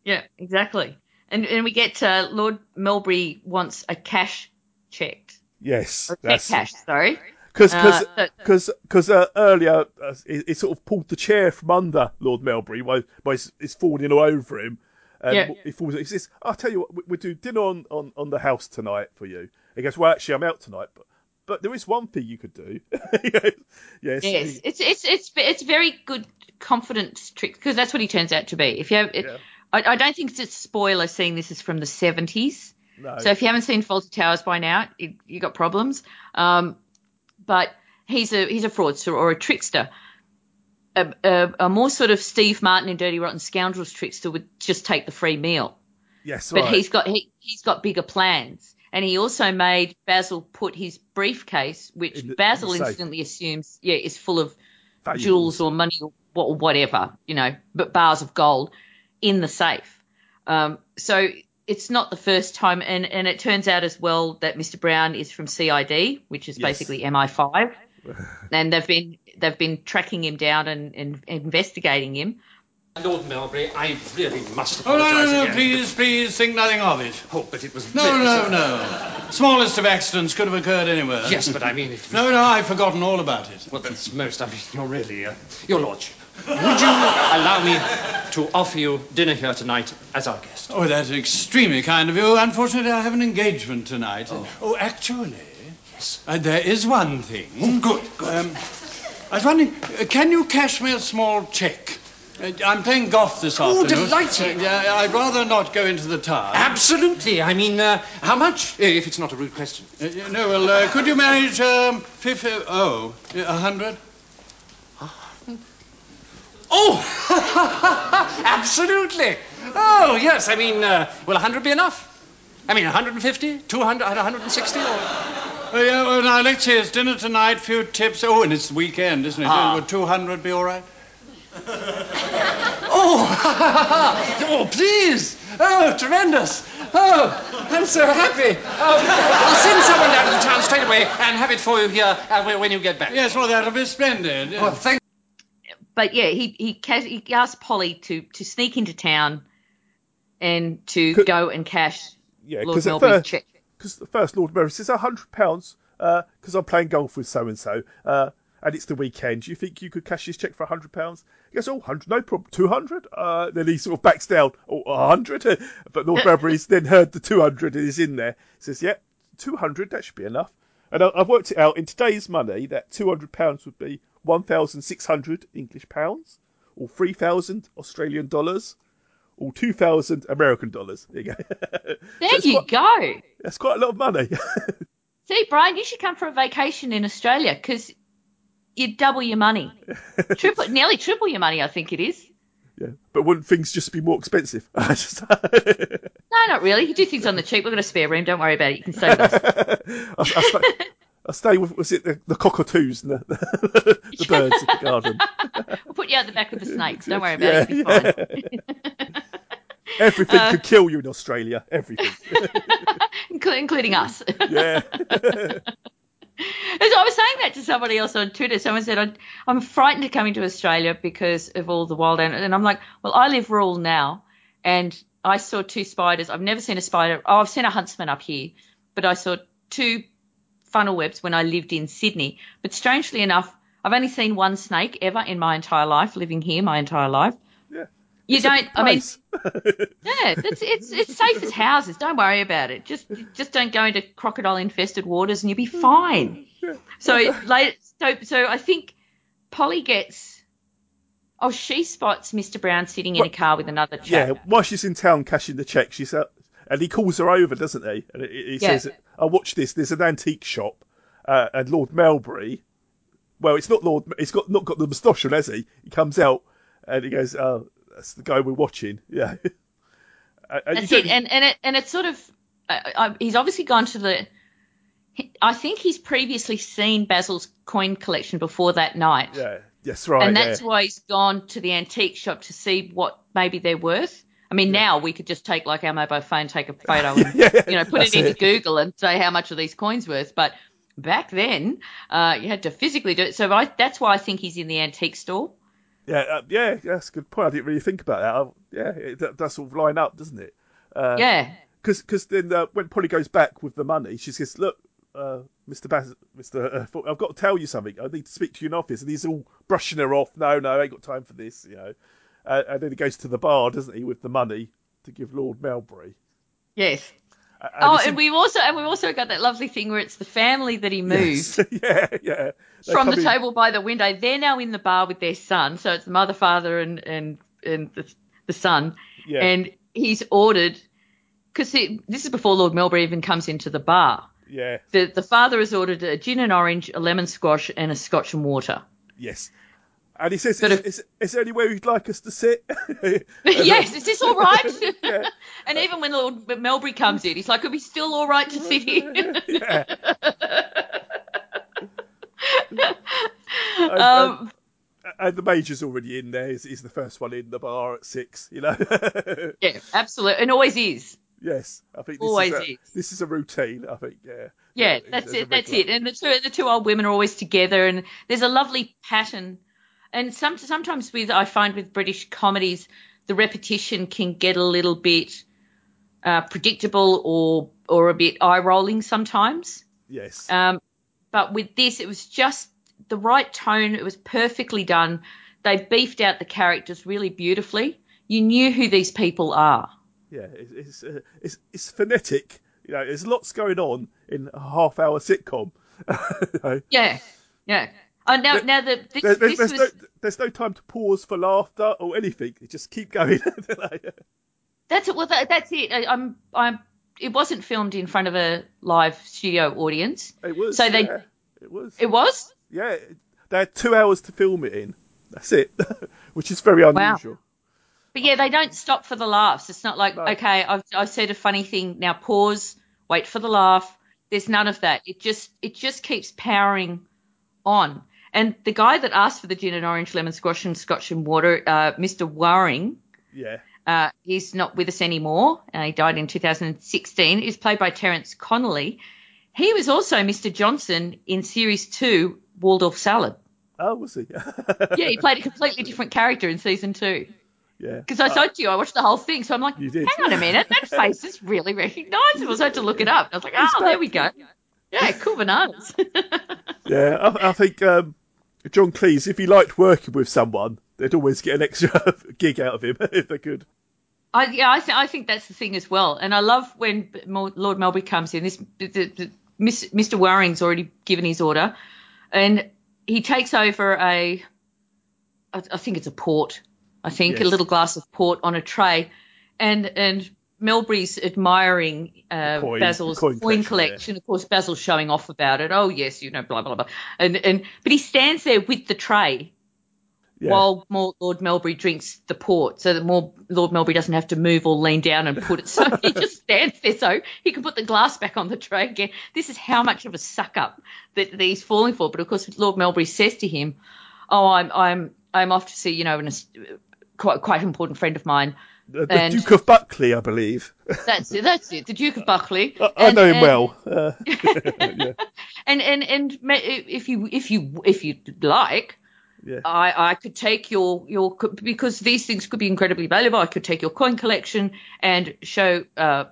Yeah, exactly. And and we get uh, Lord Melbury wants a cash checked. Yes, Or that's cash, sorry. Because Uh, so- because because uh, earlier uh, he, he sort of pulled the chair from under Lord Melbury while, while it's, it's falling all over him. And Yeah. he falls. He says, "I'll tell you what, we, we do dinner on, on, on the house tonight for you." He goes, "Well, actually, I'm out tonight, but but there is one thing you could do." Yes, Yes, he- it's it's it's it's very good confidence trick because that's what he turns out to be. If you have, it, Yeah. I, I don't think it's a spoiler seeing this is from the seventies. no. So if you haven't seen Fawlty Towers by now, you, you got problems. Um, but he's a he's a fraudster or a trickster. A, a, a more sort of Steve Martin in Dirty Rotten Scoundrels trickster would just take the free meal. yes, But right. he's got he, he's got bigger plans. And he also made Basil put his briefcase, which In the- Basil in instantly assumes, yeah, is full of Valuables. jewels or money or or whatever, you know, but bars of gold in the safe. Um, so it's not the first time, and, and it turns out as well that Mr. Brown is from CID, which is Yes. basically MI5, and they've been they've been tracking him down and, and investigating him. Lord Melbury, I really must Oh, no, apologise no, no, again. please, please think nothing of it. Oh, but it was No, really no, so- no. Smallest of accidents could have occurred anywhere. Yes, but I mean, it was... No, no, I've forgotten all about it. Well, that's most. I mean, you're really, uh, your lordship. Would you allow me to offer you dinner here tonight as our guest? Oh, that's extremely kind of you. Unfortunately, I have an engagement tonight. Oh, actually, Yes. uh, there is one thing. Oh, good, good. Um, I was wondering, uh, can you cash me a small cheque? Uh, I'm playing golf this Oh, afternoon. delighted. Uh, I'd rather not go into the tower. Absolutely. I mean, uh, how much? If it's not a rude question. Uh, no, well, uh, could you manage um, fifty? Oh, a hundred? Oh, absolutely. Oh, yes. I mean, uh, will 100 be enough? I mean, 150, 200, 160, or... Oh, yeah, well, now, let's see, it's dinner tonight, few tips. Oh, and it's the weekend, isn't it? Ah. Would 200 be all right? Oh, oh, please. Oh, tremendous. Oh, I'm so happy. Oh, I'll send someone down to the town straight away and have it for you here uh, when- you get back. Yes, well, that'll be splendid. Oh, thank But yeah, he he, he asked Polly to to sneak into town and to Could- go and cash yeah, Lord Melbury's first, check. because the first Lord Melbury says a hundred pounds because I'm playing golf with so and so, and it's the weekend. Do you think you could cash this check for a hundred pounds? He goes, oh, hundred, no problem. Two hundred. Uh, then he sort of backs down. Oh, a hundred. But Lord Melbury's then heard the two hundred and is in there. He Says, yeah, two hundred. That should be enough. And I've worked it out in today's money that two hundred pounds would be one thousand six hundred English pounds, or three thousand Australian dollars, or two thousand American dollars. There you go. There it's you quite- go. That's quite a lot of money. See, Brian, you should come for a vacation in Australia because you double your money, triple, nearly triple your money. I think it is. yeah, but wouldn't things just be more expensive? No, not really. You do things on the cheap. We've got a spare room. Don't worry about it. You can stay with us. I, I, I stay with was it the, the cockatoos and the, the, birds in the garden. We'll put you out the back with the snakes. Don't worry about it. You'll be fine. Everything Uh, could kill you in Australia. Everything. Including us. Yeah. As I was saying that to somebody else on Twitter. Someone said, I'm, I'm frightened to come into Australia because of all the wild animals. And I'm like, well, I live rural now and I saw two spiders. I've never seen a spider. Oh, I've seen a huntsman up here, but I saw two funnel webs when I lived in Sydney. But strangely enough, I've only seen one snake ever in my entire life, living here my entire life. Yeah. You It's don't, I mean, yeah, it's it's it's safe as houses. Don't worry about it. Just just don't go into crocodile infested waters and you'll be fine. So so so I think Polly gets. Oh, she spots Mr. Brown sitting in a car with another yeah. While she's in town cashing the check, she's out, and he calls her over, doesn't he? And he, he Yeah. says, "I watch this. There's an antique shop, uh, and Lord Melbury. Well, it's not Lord. He's got not got the moustache on, has he? He comes out and he goes, "Oh, that's the guy we're watching." Yeah. And- That's it. And and it and it's sort of. I, I, he's obviously gone to the. I think he's previously seen Basil's coin collection before that night. yeah. Yes, right. and yeah. that's why he's gone to the antique shop to see what maybe they're worth. I mean, now we could just take like our mobile phone, take a photo, and Yeah, you know, put it into it. Google and say how much are these coins worth. But back then, uh, you had to physically do it. So I, that's why I think he's in the antique store. Yeah, uh, yeah, that's a good point. I didn't really think about that. I, yeah, it, that does all line up, doesn't it? Uh, yeah. Because then uh, when Polly goes back with the money, she says, "Look, uh, Mr. Bas- Mr. Uh, I've got to tell you something. I need to speak to you in office." And he's all brushing her off. No, no, I ain't got time for this. You know. Uh, and then he goes to the bar, doesn't he, with the money to give Lord Melbury. Yes. Uh, Oh, and in- we've also and we've also got that lovely thing where it's the family that he moved. Yes. yeah, yeah. They from the in- table by the window. They're now in the bar with their son, so it's the mother, father, and and and the, the son. Yeah. And he's ordered because this is before Lord Melbury even comes into the bar. Yeah. The the father has ordered a gin and orange, a lemon squash, and a scotch and water. Yes. And he says, is, is, is there anywhere you'd like us to sit? yes, is this all right? Yeah. and even when Lord Melbury comes in, he's like, "Are we still all right to sit here?" yeah. um, And the Major's already in there. He's, he's the first one in the bar at six, you know? yeah, absolutely, and always is. yes. I think this Always is, a, is. this is a routine, I think, yeah. Yeah, that's it. That's it. And the two the two old women are always together, and there's a lovely pattern. And some sometimes with I find with British comedies, the repetition can get a little bit uh, predictable or or a bit eye rolling sometimes. Yes. Um, but with this, it was just the right tone. It was perfectly done. They beefed out the characters really beautifully. You knew who these people are. yeah, it's it's, uh, it's it's phonetic. You know, there's lots going on in a half-hour sitcom. You know, Yeah, yeah. Oh, now There- now the this, there- there's, there's was. no there's no time to pause for laughter or anything. You just keep going. That's it. Well, that, that's it. I, I'm, I'm. It wasn't filmed in front of a live studio audience. it was. So they- it was. It was. Yeah, they had two hours to film it in. That's it, which is very unusual. Wow. But yeah, they don't stop for the laughs. It's not like No. okay, I've I've said a funny thing. Now pause. Wait for the laugh. There's none of that. It just it just keeps powering on. And the guy that asked for the gin and orange, lemon squash and scotch and water, uh, Mr. Waring, Yeah, Uh, he's not with us anymore. Uh, he died in 2016. He's played by Terence Conoley. He was also Mr. Johnson in series two, Waldorf Salad. oh, was he? Yeah, he played a completely different character in season two. yeah. Because I told you I watched the whole thing, so I'm like, hang on a minute, that face is really recognisable. So I had to look it up. I was like, oh, there we go. Yeah, cool bananas. Yeah, I, I think um, John Cleese, if he liked working with someone, they'd always get an extra gig out of him if they could. I, yeah, I, th- I think that's the thing as well. And I love when Lord Melbury comes in. This the, the, Mr. Waring's already given his order, and he takes over a, I, I think it's a port. I think a little glass of port on a tray, and and Melbury's admiring uh, coin- Basil's coin coin, collection, collection. Of course, Basil's showing off about it. Oh yes, you know, blah blah blah. And and but he stands there with the tray Yeah. while more Lord Melbury drinks the port, so that more Lord Melbury doesn't have to move or lean down and put it. So he just stands there, so he can put the glass back on the tray again. This is how much of a suck up that, that he's falling for. But of course, Lord Melbury says to him, "Oh, I'm I'm I'm off to see you know an, quite quite important friend of mine. The the and- Duke of Buckley, I believe. That's it. That's it. The Duke of Buckley. I, I And- know him and- well. Uh, yeah, And and and if you if you if you like, yeah. I, I could take your your because these things could be incredibly valuable. I could take your coin collection and show uh,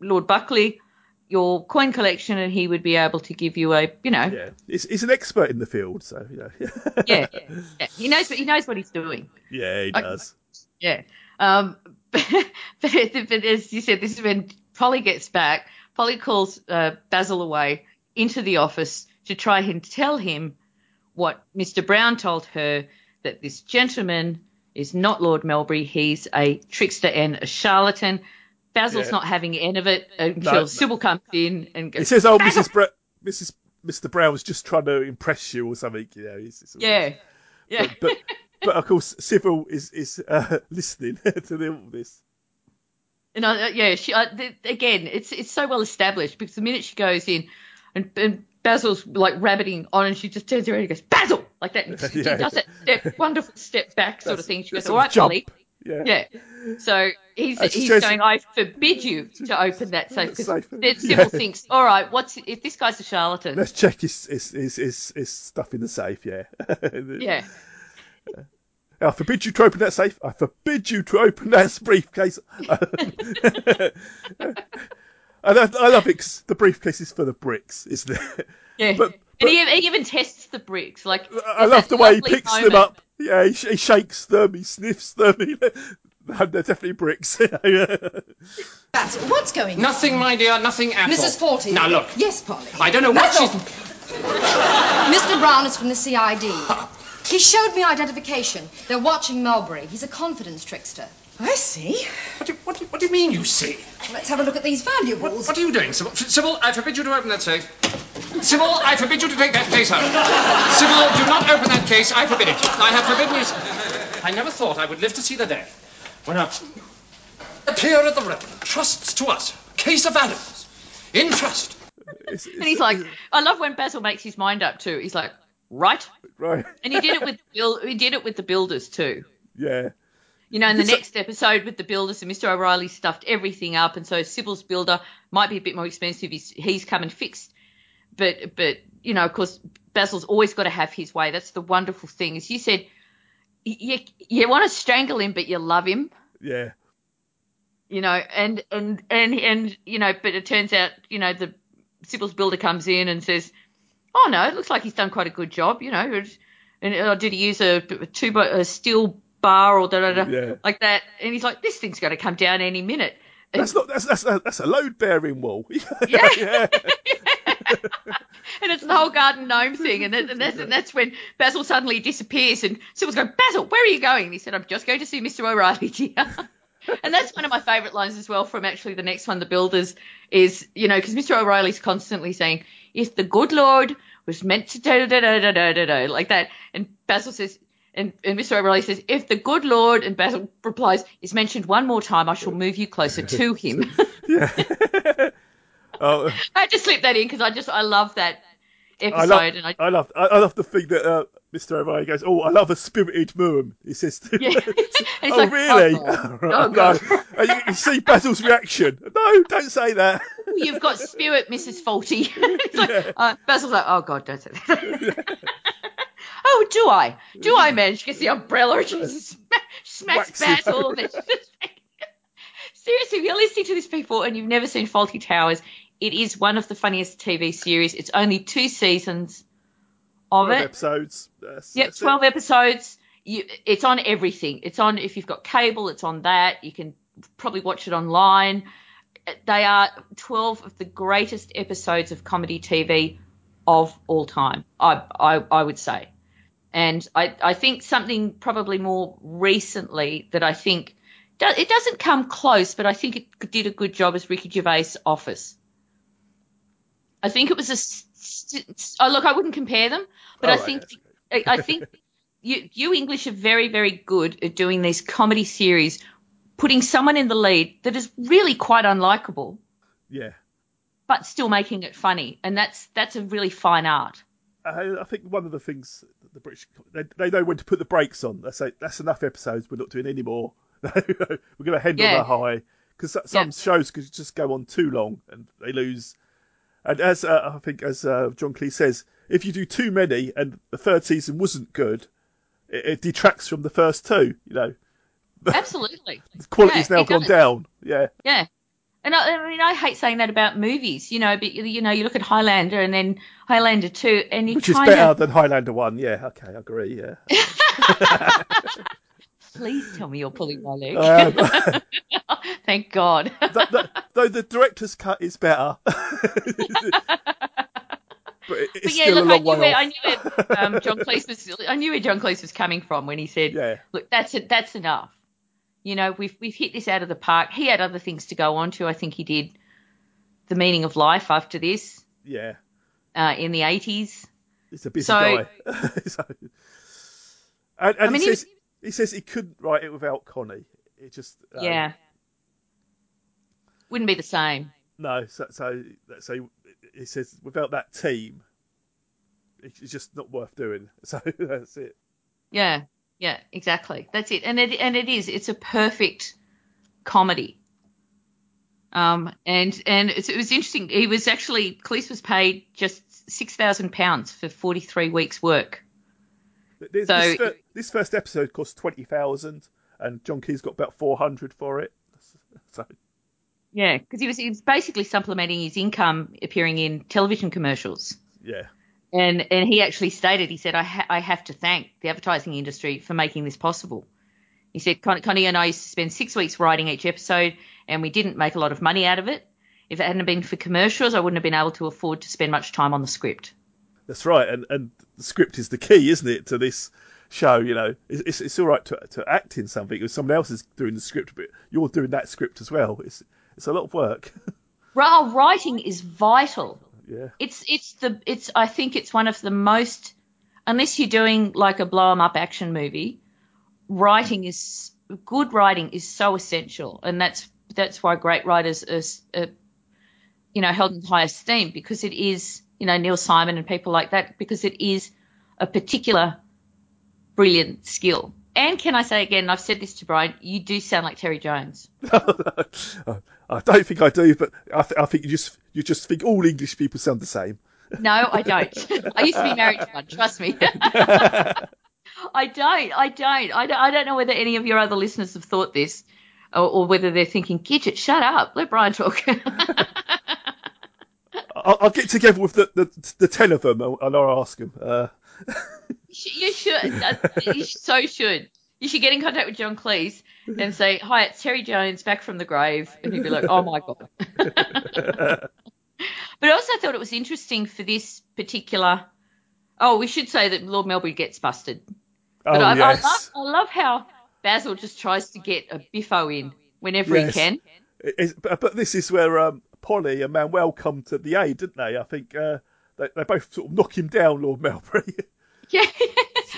Lord Buckley your coin collection, and he would be able to give you a you know yeah, yeah. He's, he's an expert in the field, so you know. yeah, yeah. he knows what he knows what he's doing. yeah, he I- does. Yeah. Um, but, but, but as you said, this is when Polly gets back. Polly calls uh, Basil away into the office to try and tell him what Mr. Brown told her that this gentleman is not Lord Melbury. He's a trickster and a charlatan. Basil's Yeah. not having any of it until No, no. Sybil comes in and goes, He says, "Oh, "Basil!" Mrs. Bra- Mrs. Mr. Brown's just trying to impress you or something." You know. Yeah. Yeah. But, but but of course, Sybil is is uh, listening to all this. And I, yeah, she uh, th- again, it's it's so well established because the minute she goes in, and, and Basil's like rabbiting on, and she just turns around and goes Basil like that. And she Yeah. does that step, wonderful step back sort of thing. She goes, That's all right, jump. Polly. Yeah. Yeah. So he's she he's says- going. I forbid you to open that safe because then Sybil Yeah. thinks, all right, what's if this guy's a charlatan? Let's check his his, his his his stuff in the safe. Yeah. Yeah. I forbid you to open that safe. I forbid you to open that briefcase. and I, I love it 'cause the briefcase is full of bricks, isn't it? Yeah. But- and he, he even tests the bricks. Like I love the way he lovely picks them up. Yeah, he, he shakes them, he sniffs them. He, they're definitely bricks. Basil, what's going on? Nothing, my dear, nothing at all. Mrs. Fawlty. Now, look. Yes, Polly. I don't know what Basil. she's... Mr. Brown is from the CID. He showed me identification. They're watching Melbury. He's a confidence trickster. I see. What do, what, do, what do you mean, you see? Let's have a look at these valuables. What, what are you doing, Sybil? Sybil, I forbid you to open that safe. Sybil, I forbid you to take that case home. Sybil, do not open that case. I forbid it. I have forbidden you. I never thought I would live to see the day when a, a peer at the Reverend trusts to us a case of valuables in trust. And he's like, I love when Basil makes his mind up too. He's like, right. right. And he did it with Bill. He did it with the builders too. Yeah. You know, in the next episode with the builders, and Mr. O'Reilly stuffed everything up, and so Sybil's builder might be a bit more expensive. He's, he's come and fixed, but but you know, of course, Basil's always got to have his way. That's the wonderful thing. As you said, you you want to strangle him, but you love him. Yeah. You know, and and and and you know, but it turns out, you know, the Sybil's builder comes in and says, "Oh no, it looks like he's done quite a good job." You know, and uh, did he use a, a two by- a steel bar or da da da Yeah. like that? And he's like, "This thing's going to come down any minute." That's not. That's that's a, that's a load bearing wall. Yeah. yeah. and it's the whole garden gnome thing, and, that, and, that's, and that's when Basil suddenly disappears, and Sybil's going, "Basil, where are you going?" And he said, "I'm just going to see Mr. O'Reilly, dear." and that's one of my favourite lines as well from actually the next one, the builders, is you know because Mr. O'Reilly's constantly saying, "If the good Lord was meant to da da da da da da da," like that, and Basil says. And, and Mr. O'Reilly says, if the good Lord, and Basil replies, is mentioned one more time, I shall move you closer to him. Oh, I had to slip that in because I just, I love that episode. I love. and I, I love. I, I love the thing that uh, Mr. O'Reilly goes. Oh, I love a spirited Murum. He says. To Yeah. Oh, like, really? "Oh, Oh, Oh, God." no. And you, you see Basil's reaction. No, don't say that. You've got spirit, Mrs. Fawlty. Like, uh, Basil's like, oh God, don't say that. oh, do I? Do I, man? She gets the umbrella and she smacks Basil. And it's just- Seriously, if you're listening to this, people, and you've never seen Fawlty Towers, it is one of the funniest TV series. It's only two seasons of Twelve it. episodes. That's, Yep, that's it. 12 episodes. You, it's on everything. It's on, if you've got cable, it's on that. You can probably watch it online. They are 12 of the greatest episodes of comedy TV of all time, I, I, I would say. And I, I think something probably more recently that I think, it doesn't come close, but I think it did a good job as Ricky Gervais' Office. I think it was a. Oh, look, I wouldn't compare them, but Oh, I think I, I think you you English are very very good at doing these comedy series, putting someone in the lead that is really quite unlikable, Yeah. but still making it funny, and that's that's a really fine art. I, I think one of the things that the British they, they know when to put the brakes on. They say that's enough episodes. We're not doing any more. We're going to handle Yeah. the high because some Yeah. shows could just go on too long and they lose. And as uh, I think as uh, John Cleese says, if you do too many and the third season wasn't good, it, it detracts from the first two. You know, Absolutely, the quality's Yeah, now gone does. down. Yeah, yeah. And I, I mean, I hate saying that about movies, you know, but you know, you look at Highlander and then Highlander two, and you which is better of than Highlander one. Yeah, okay, I agree. Yeah. please tell me you're pulling my leg. Um, Thank God. th- th- though the director's cut is better. but it, But yeah, still look, I knew, where, I knew where um, John Cleese was. I knew where John Cleese was coming from when he said, Yeah. "Look, that's it. That's enough." You know, we've we've hit this out of the park. He had other things to go on to. I think he did the meaning of life after this Yeah, uh, in the eighties. It's a busy So- guy. So- and and I mean, says he says he couldn't write it without Connie. It just um, yeah, wouldn't be the same. no. So so so he says without that team, it's just not worth doing. So that's it. Yeah, yeah, exactly. That's it. And it and it is. It's a perfect comedy. Um, and and it's, it was interesting. He was actually Cleese was paid just six thousand pounds for forty three weeks' work. This, So- this, fir- this first episode cost twenty thousand, and John Cleese got about four hundred for it. So Yeah, because he was, he was basically supplementing his income appearing in television commercials. yeah, And and he actually stated, he said, I, ha- I have to thank the advertising industry for making this possible. He said, Con- Connie and I used to spend six weeks writing each episode, and we didn't make a lot of money out of it. If it hadn't been for commercials, I wouldn't have been able to afford to spend much time on the script. That's right. And and the script is the key, isn't it, to this show? You know, it's it's, it's all right to to act in something if someone else is doing the script, but you're doing that script as well. It's it's a lot of work. Ra- Writing is vital. yeah, It's it's the it's I think it's one of the most unless you're doing like a blow 'em up action movie, writing is good writing is so essential, and that's that's why great writers are, are you know held in high esteem because it is you know Neil Simon and people like that because it is a particular brilliant skill. And can I say again, I've said this to Brian, you do sound like Terry Jones. I don't think I do, but I, th- I think you just you just think all English people sound the same. No, I don't. I used to be married to one. Trust me. I don't. I don't. I don't. I don't know whether any of your other listeners have thought this, or, or whether they're thinking, "Gidget, shut up. Let Brian talk." I'll, I'll get together with the, the the ten of them and I'll ask them. Uh, you should. Uh, You so should. You should get in contact with John Cleese and say, "Hi, it's Terry Jones back from the grave," and he'd be like, "Oh my god." but I also thought it was interesting for this particular. Oh, we should say that Lord Melbury gets busted. oh But I, yes, I, love, I love how Basil just tries to get a biffo in whenever Yes. he can. It is- but, but this is where um, Polly and Manuel come to the aid, didn't they? I think uh, they, they both sort of knock him down, Lord Melbury. Yeah.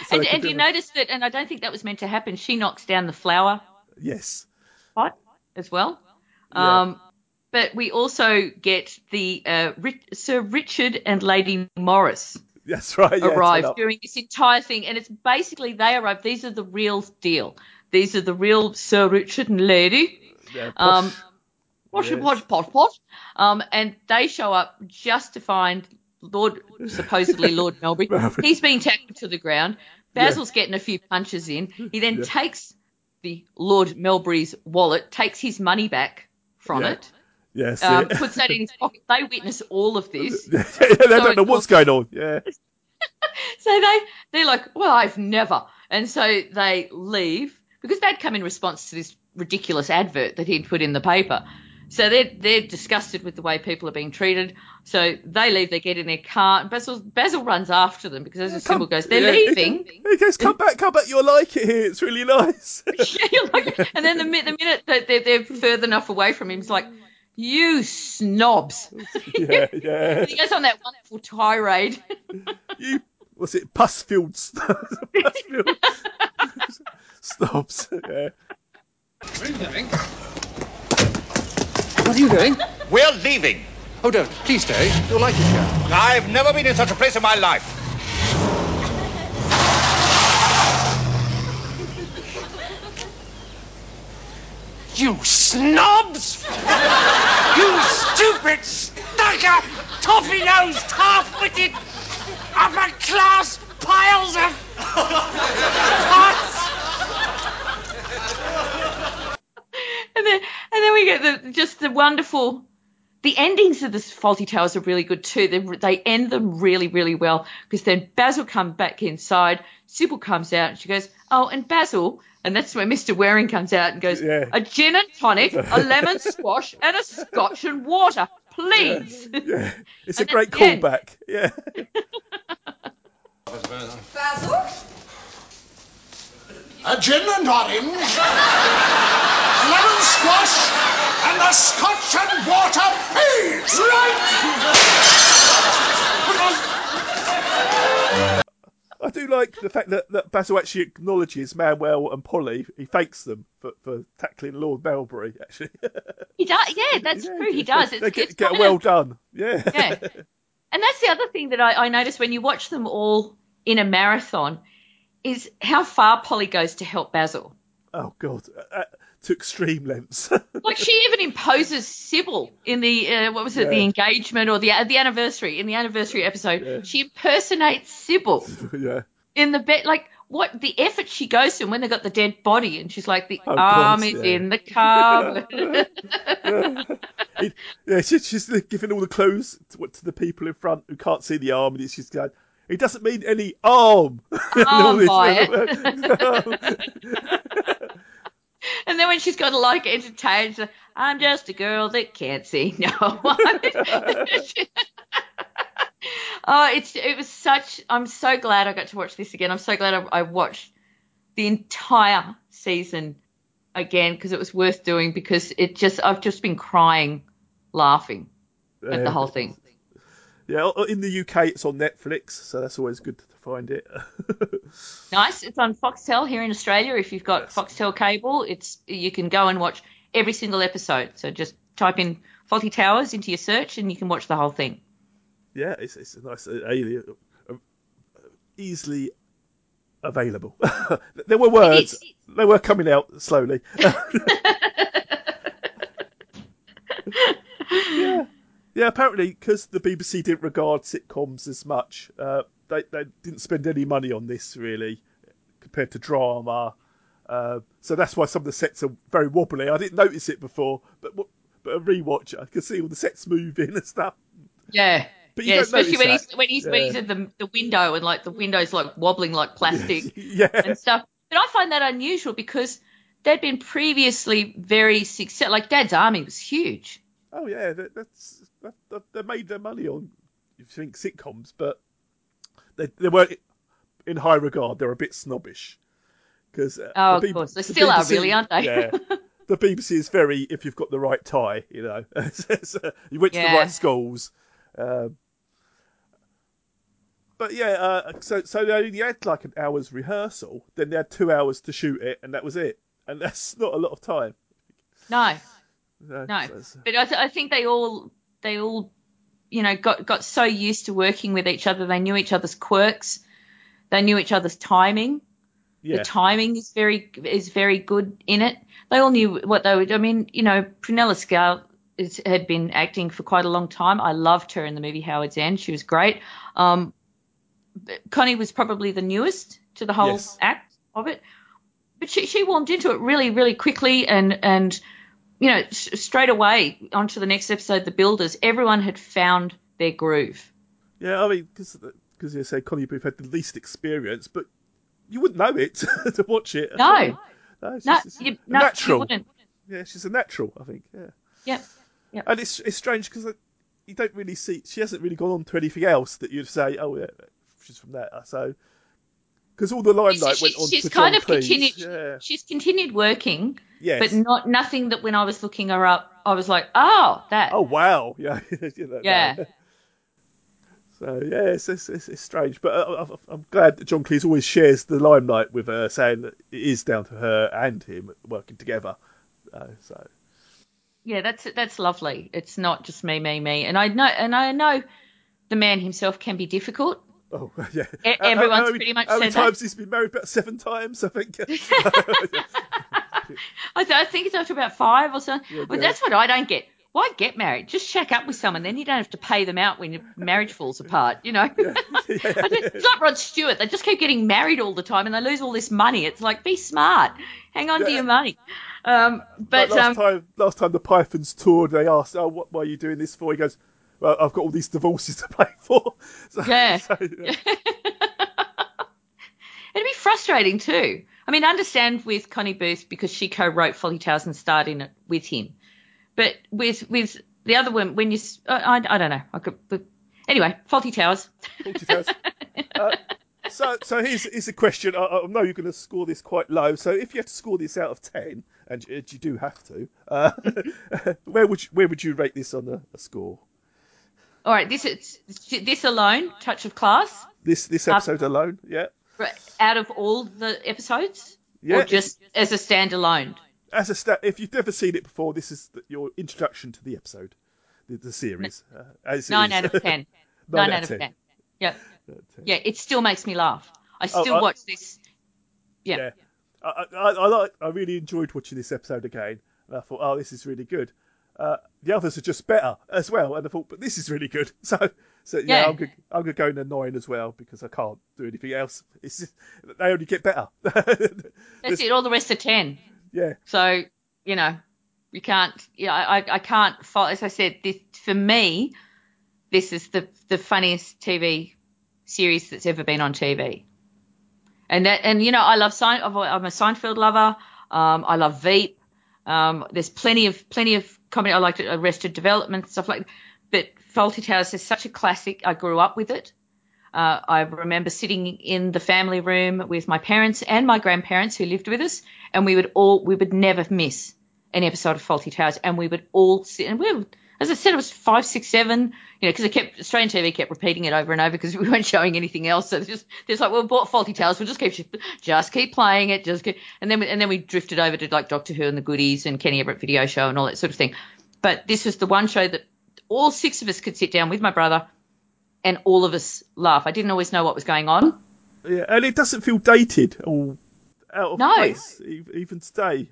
So and and you it. notice that, and I don't think that was meant to happen. She knocks down the flower yes, pot as well. Yeah. Um, but we also get the uh, Sir Richard and Lady Morris that's right. Yeah, arrive during this entire thing, and it's basically they arrive. These are the real deal. These are the real Sir Richard and Lady. Yeah, Um, Yes. pot, pot, pot. Um, and they show up just to find Lord, supposedly Lord Melbury. He's being tackled to the ground. Basil's getting a few punches in. He then takes the Lord Melbury's wallet, takes his money back from Yeah. it, yes, um, yeah. puts that in his pocket. They witness all of this. yeah, they don't know what's going on. Yeah, So they they're like, well, I've never, and so they leave because they'd come in response to this ridiculous advert that he'd put in the paper. So they're they're disgusted with the way people are being treated. So they leave. They get in their car. And Basil Basil runs after them because as the Sybil goes, they're yeah. leaving. he goes, "Come back, come back. You'll like it here. It's really nice." You're like- and then the, the minute that they're, they're further enough away from him, he's like, you snobs. yeah, yeah. he goes on that wonderful tirade. You what's it? Pus fields. Pus fields. Stops. Yeah. What are you doing? What are you doing? We're leaving. Oh, don't. Please stay. You'll like it here. I've never been in such a place in my life. You snobs! you stupid, stuck-up, toffee-nosed, half-witted, upper-class piles of pots! and then we get the just the wonderful the endings of the fawlty towers are really good too they, they end them really really well because then basil comes back inside sybil comes out and she goes oh and basil and that's where mr waring comes out and goes Yeah. a gin and tonic a lemon squash and a scotch and water please Yeah. It's a great that's the end. callback. Yeah. Basil? A gin and orange, a lemon squash, and a scotch and water, please. I do like the fact that, that Basil actually acknowledges Manuel and Polly. He thanks them for, for tackling Lord Melbury, actually. he does yeah that's Yeah, true he does it's, They get, it's get kind well of- done. Yeah. yeah. And that's the other thing that I, I noticed when you watch them all in a marathon is how far Polly goes to help Basil. oh, God. Uh, to extreme lengths. Like she even imposes Sybil in the uh, what was it, the engagement or the uh, the anniversary in the anniversary episode. She impersonates Sybil. yeah. in the bed. Like what the effort she goes to and when they got the dead body, and she's like, the Oh, arm God, is yeah. in the cupboard. Yeah, she, she's giving all the clues to, to the people in front who can't see the arm, and it's just going. It doesn't mean any arm. And all Arm this- by and then when she's got to like entertain, she's like, I'm just a girl that can't see no one. oh, it's it was such. I'm so glad I got to watch this again. I'm so glad I, I watched the entire season again because it was worth doing because it just I've just been crying, laughing at the whole thing. Yeah, in the UK it's on Netflix, so that's always good to find it. Nice. It's on Foxtel here in Australia. If you've got Foxtel cable, it's you can go and watch every single episode. So just type in Fawlty Towers into your search and you can watch the whole thing. yeah, it's, it's a nice uh, alien, uh, easily available. there were words, they were coming out slowly. yeah, yeah. Apparently, because the BBC didn't regard sitcoms as much, uh, they they didn't spend any money on this really compared to drama. Uh, so that's why some of the sets are very wobbly. I didn't notice it before, but but a rewatch, I could see all the sets moving and stuff. Yeah. But yeah, especially when he's when he's when he's at the the window and like the window's like wobbling like plastic Yeah. and stuff. But I find that unusual because they'd been previously very successful. Like Dad's Army was huge. Oh yeah, that, that's that, that, they made their money on you think sitcoms, but they they weren't in high regard. They're a bit snobbish because uh, Oh, the of B- course. They the still are, BBC really, aren't they? Yeah, the BBC is very if you've got the right tie, you know, So you went to the right schools. Um, but yeah, uh, so so they only had like an hour's rehearsal, then they had two hours to shoot it, and that was it. And that's not a lot of time. No, No, no. so it's- But I, th- I think they all they all you know got got so used to working with each other. They knew each other's quirks. They knew each other's timing. yeah. The timing is very is very good in it. They all knew what they would. I mean, you know, Prunella Scale is, had been acting for quite a long time. I loved her in the movie Howard's End. She was great. Um, Connie was probably the newest to the whole Yes. act of it, but she she warmed into it really really quickly and and you know straight away onto the next episode. The builders, everyone had found their groove. Yeah, I mean, because you say Connie Booth had the least experience, but you wouldn't know it to watch it. No. no, she's, No, she's you, a no, natural. wouldn't. Yeah, she's a natural, I think. Yeah, Yep. Yep. and it's it's strange because you don't really see she hasn't really gone on to anything else that you'd say, oh yeah, she's from that. So because all the limelight went on she's to kind John of Cleese. continued. Yeah, She's continued working, yes. but not nothing that when I was looking her up, I was like, oh, that. Oh wow, yeah, Yeah. So yeah, it's, it's, it's, it's strange, but uh, I'm glad that John Cleese always shares the limelight with her, saying that it is down to her and him working together. Uh, so Yeah, that's that's lovely. It's not just me, me, me. And I know, and I know, the man himself can be difficult. Oh yeah, E- How- how- everyone's how pretty much How many said that. times he's been married? About seven times, I think. I, th- I think it's after about five or something. Yeah, but yeah. that's what I don't get. Why get married? Just shack up with someone, then you don't have to pay them out when your marriage falls apart. You know, don't- it's like Rod Stewart. They just keep getting married all the time, and they lose all this money. It's like be smart, hang on to your money. Um, but Like last um, time, last time the Pythons toured, they asked, "Oh, what, what are you doing this for?" He goes, "Well, I've got all these divorces to pay for." So, Yeah. so, yeah. It'd be frustrating too. I mean, I understand with Connie Booth because she co-wrote Folly Towers and starred in it with him, but with with the other one, when you, I don't know. I could, but anyway, Fawlty Towers. Fawlty Towers. Uh, so, so here's, here's a question. I, I know you're going to score this quite low. So, if you had to score this out of ten, and you, you do have to, uh, where would you, where would you rate this on a, a score? All right, this is this alone, touch of class, This this Uh, episode alone, yeah, right, out of all the episodes, yeah. or just as a standalone. as a sta if you've never seen it before, this is the, your introduction to the episode, the, the series. Uh, as Nine out of ten. Nine Nine, out out of of 10. ten. Yep. Nine out of 10. Yeah, it still makes me laugh. I Oh, still I- watch this. Yeah. Yeah. I, I, I, like, I really enjoyed watching this episode again, and I thought, oh, this is really good. Uh, the others are just better as well, and I thought, but this is really good. So, So yeah, Yeah. I'm gonna I'm gonna go in a nine as well because I can't do anything else. It's just they only get better. That's it. All the rest are ten. yeah, So you know, you can't. Yeah, I, I can't fault. As I said, this for me, this is the the funniest TV series that's ever been on TV. And that, and you know, I love Sein. I'm a I'm a Seinfeld lover. Um, I love Veep. Um, there's plenty of plenty of comedy. I like Arrested Development stuff like. But Fawlty Towers is such a classic. I grew up with it. Uh, I remember sitting in the family room with my parents and my grandparents who lived with us, and we would all we would never miss an episode of Fawlty Towers, and we would all sit and we. Were, as I said, it was five, six, seven. You know, because it kept Australian TV kept repeating it over and over because we weren't showing anything else. So it's just there's like, well, we bought Fawlty Towers, we'll just keep just keep playing it, just keep, and then we, and then we drifted over to like Doctor Who and the Goodies and Kenny Everett Video Show and all that sort of thing. But this was the one show that all six of us could sit down with my brother and all of us laugh. I didn't always know what was going on. yeah, and it doesn't feel dated or out of No. place even today.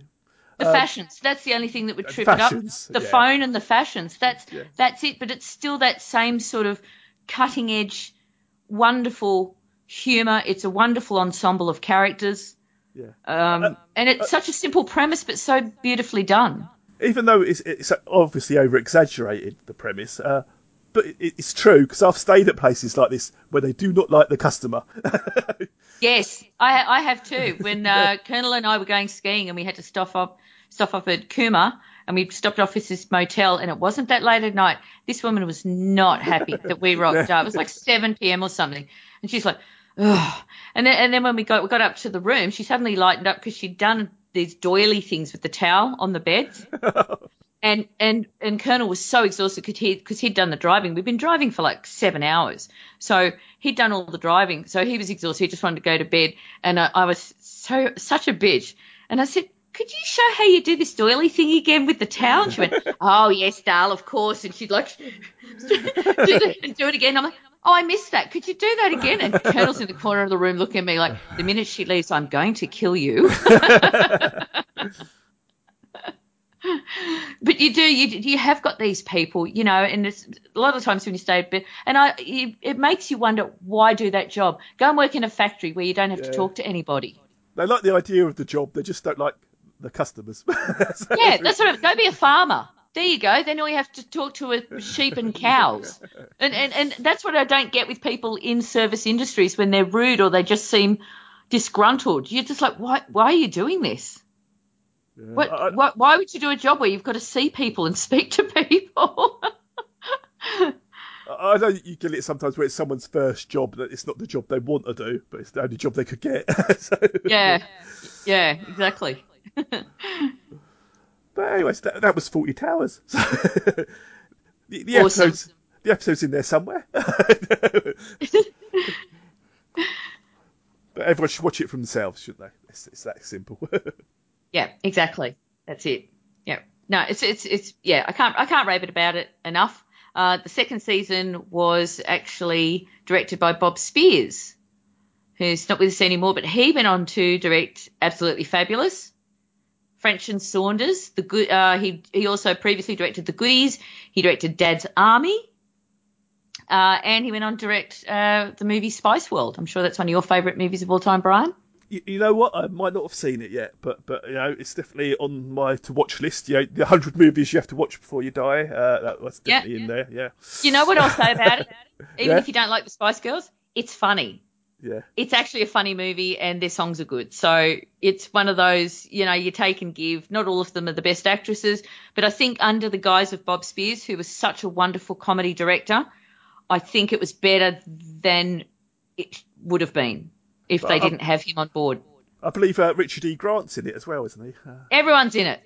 The Um, fashions. That's the only thing that would trip fashions, it up. The yeah. phone and the fashions. That's Yeah. that's it. But it's still that same sort of cutting edge, wonderful humour. It's a wonderful ensemble of characters. Yeah. Um, and it's such a simple premise, but so beautifully done. even though it's, it's obviously over exaggerated the premise, uh, but it's true because I've stayed at places like this where they do not like the customer. Yes, I, I have too. When uh, Colonel and I were going skiing and we had to stop off stop off at Cooma and we stopped off at this motel and it wasn't that late at night. This woman was not happy that we rocked up. It was like 7 p.m. or something, and she's like, Ugh. and then and then when we got we got up to the room, she suddenly lightened up because she'd done these doily things with the towel on the beds. And and and Colonel was so exhausted because he because he'd done the driving. We'd been driving for like seven hours, so he'd done all the driving. So he was exhausted. He just wanted to go to bed. And I, I was so such a bitch. And I said, "Could you show how you do this doily thing again with the towel?" And she went, "Oh yes, Dal, of course." And she'd like do, it, do it again. I'm like. Oh, I missed that. Could you do that again? And Colonel's in the corner of the room looking at me like, the minute she leaves, I'm going to kill you. but you do you you have got these people you know and it's a lot of times when you stay a bit and i you, it makes you wonder why do that job? Go and work in a factory where you don't have to talk to anybody. They like the idea of the job, they just don't like the customers. yeah that's what go be a farmer. There you go then all you have to talk to are sheep and cows. And, and and that's what i don't get with people in service industries when they're rude or they just seem disgruntled. You're just like why why are you doing this what, I- what why would you do a job where you've got to see people and speak to people I know you get it sometimes where it's someone's first job that it's not the job they want to do, but it's the only job they could get. so, Yeah, yeah, exactly. But anyways, that, that was Fawlty Towers. the the Awesome. episodes, the episode's in there somewhere. but everyone should watch it for themselves, shouldn't they? It's, it's that simple. Yeah, exactly. That's it. Yeah. No, it's it's it's yeah. I can't I can't rave it about it enough. Uh, the second season was actually directed by Bob Spiers, who's not with us anymore, but he went on to direct Absolutely Fabulous, French and Saunders. The good. Uh, he he also previously directed The Goodies. He directed Dad's Army. Uh, and he went on to direct uh, the movie Spice World. I'm sure that's one of your favourite movies of all time, Brian. You, you know what? I might not have seen it yet, but but you know, it's definitely on my to watch list. You know, the hundred movies you have to watch before you die. Uh, that Yeah. definitely in there. Yeah. You know what I'll say about it? Even Yeah. if you don't like the Spice Girls, it's funny. Yeah. It's actually a funny movie and their songs are good. So it's one of those, you know, you take and give. Not all of them are the best actresses, but I think under the guise of Bob Spiers, who was such a wonderful comedy director, I think it was better than it would have been if they But, um, didn't have him on board. I believe uh, Richard E. Grant's in it as well, isn't he? Uh, Everyone's in it.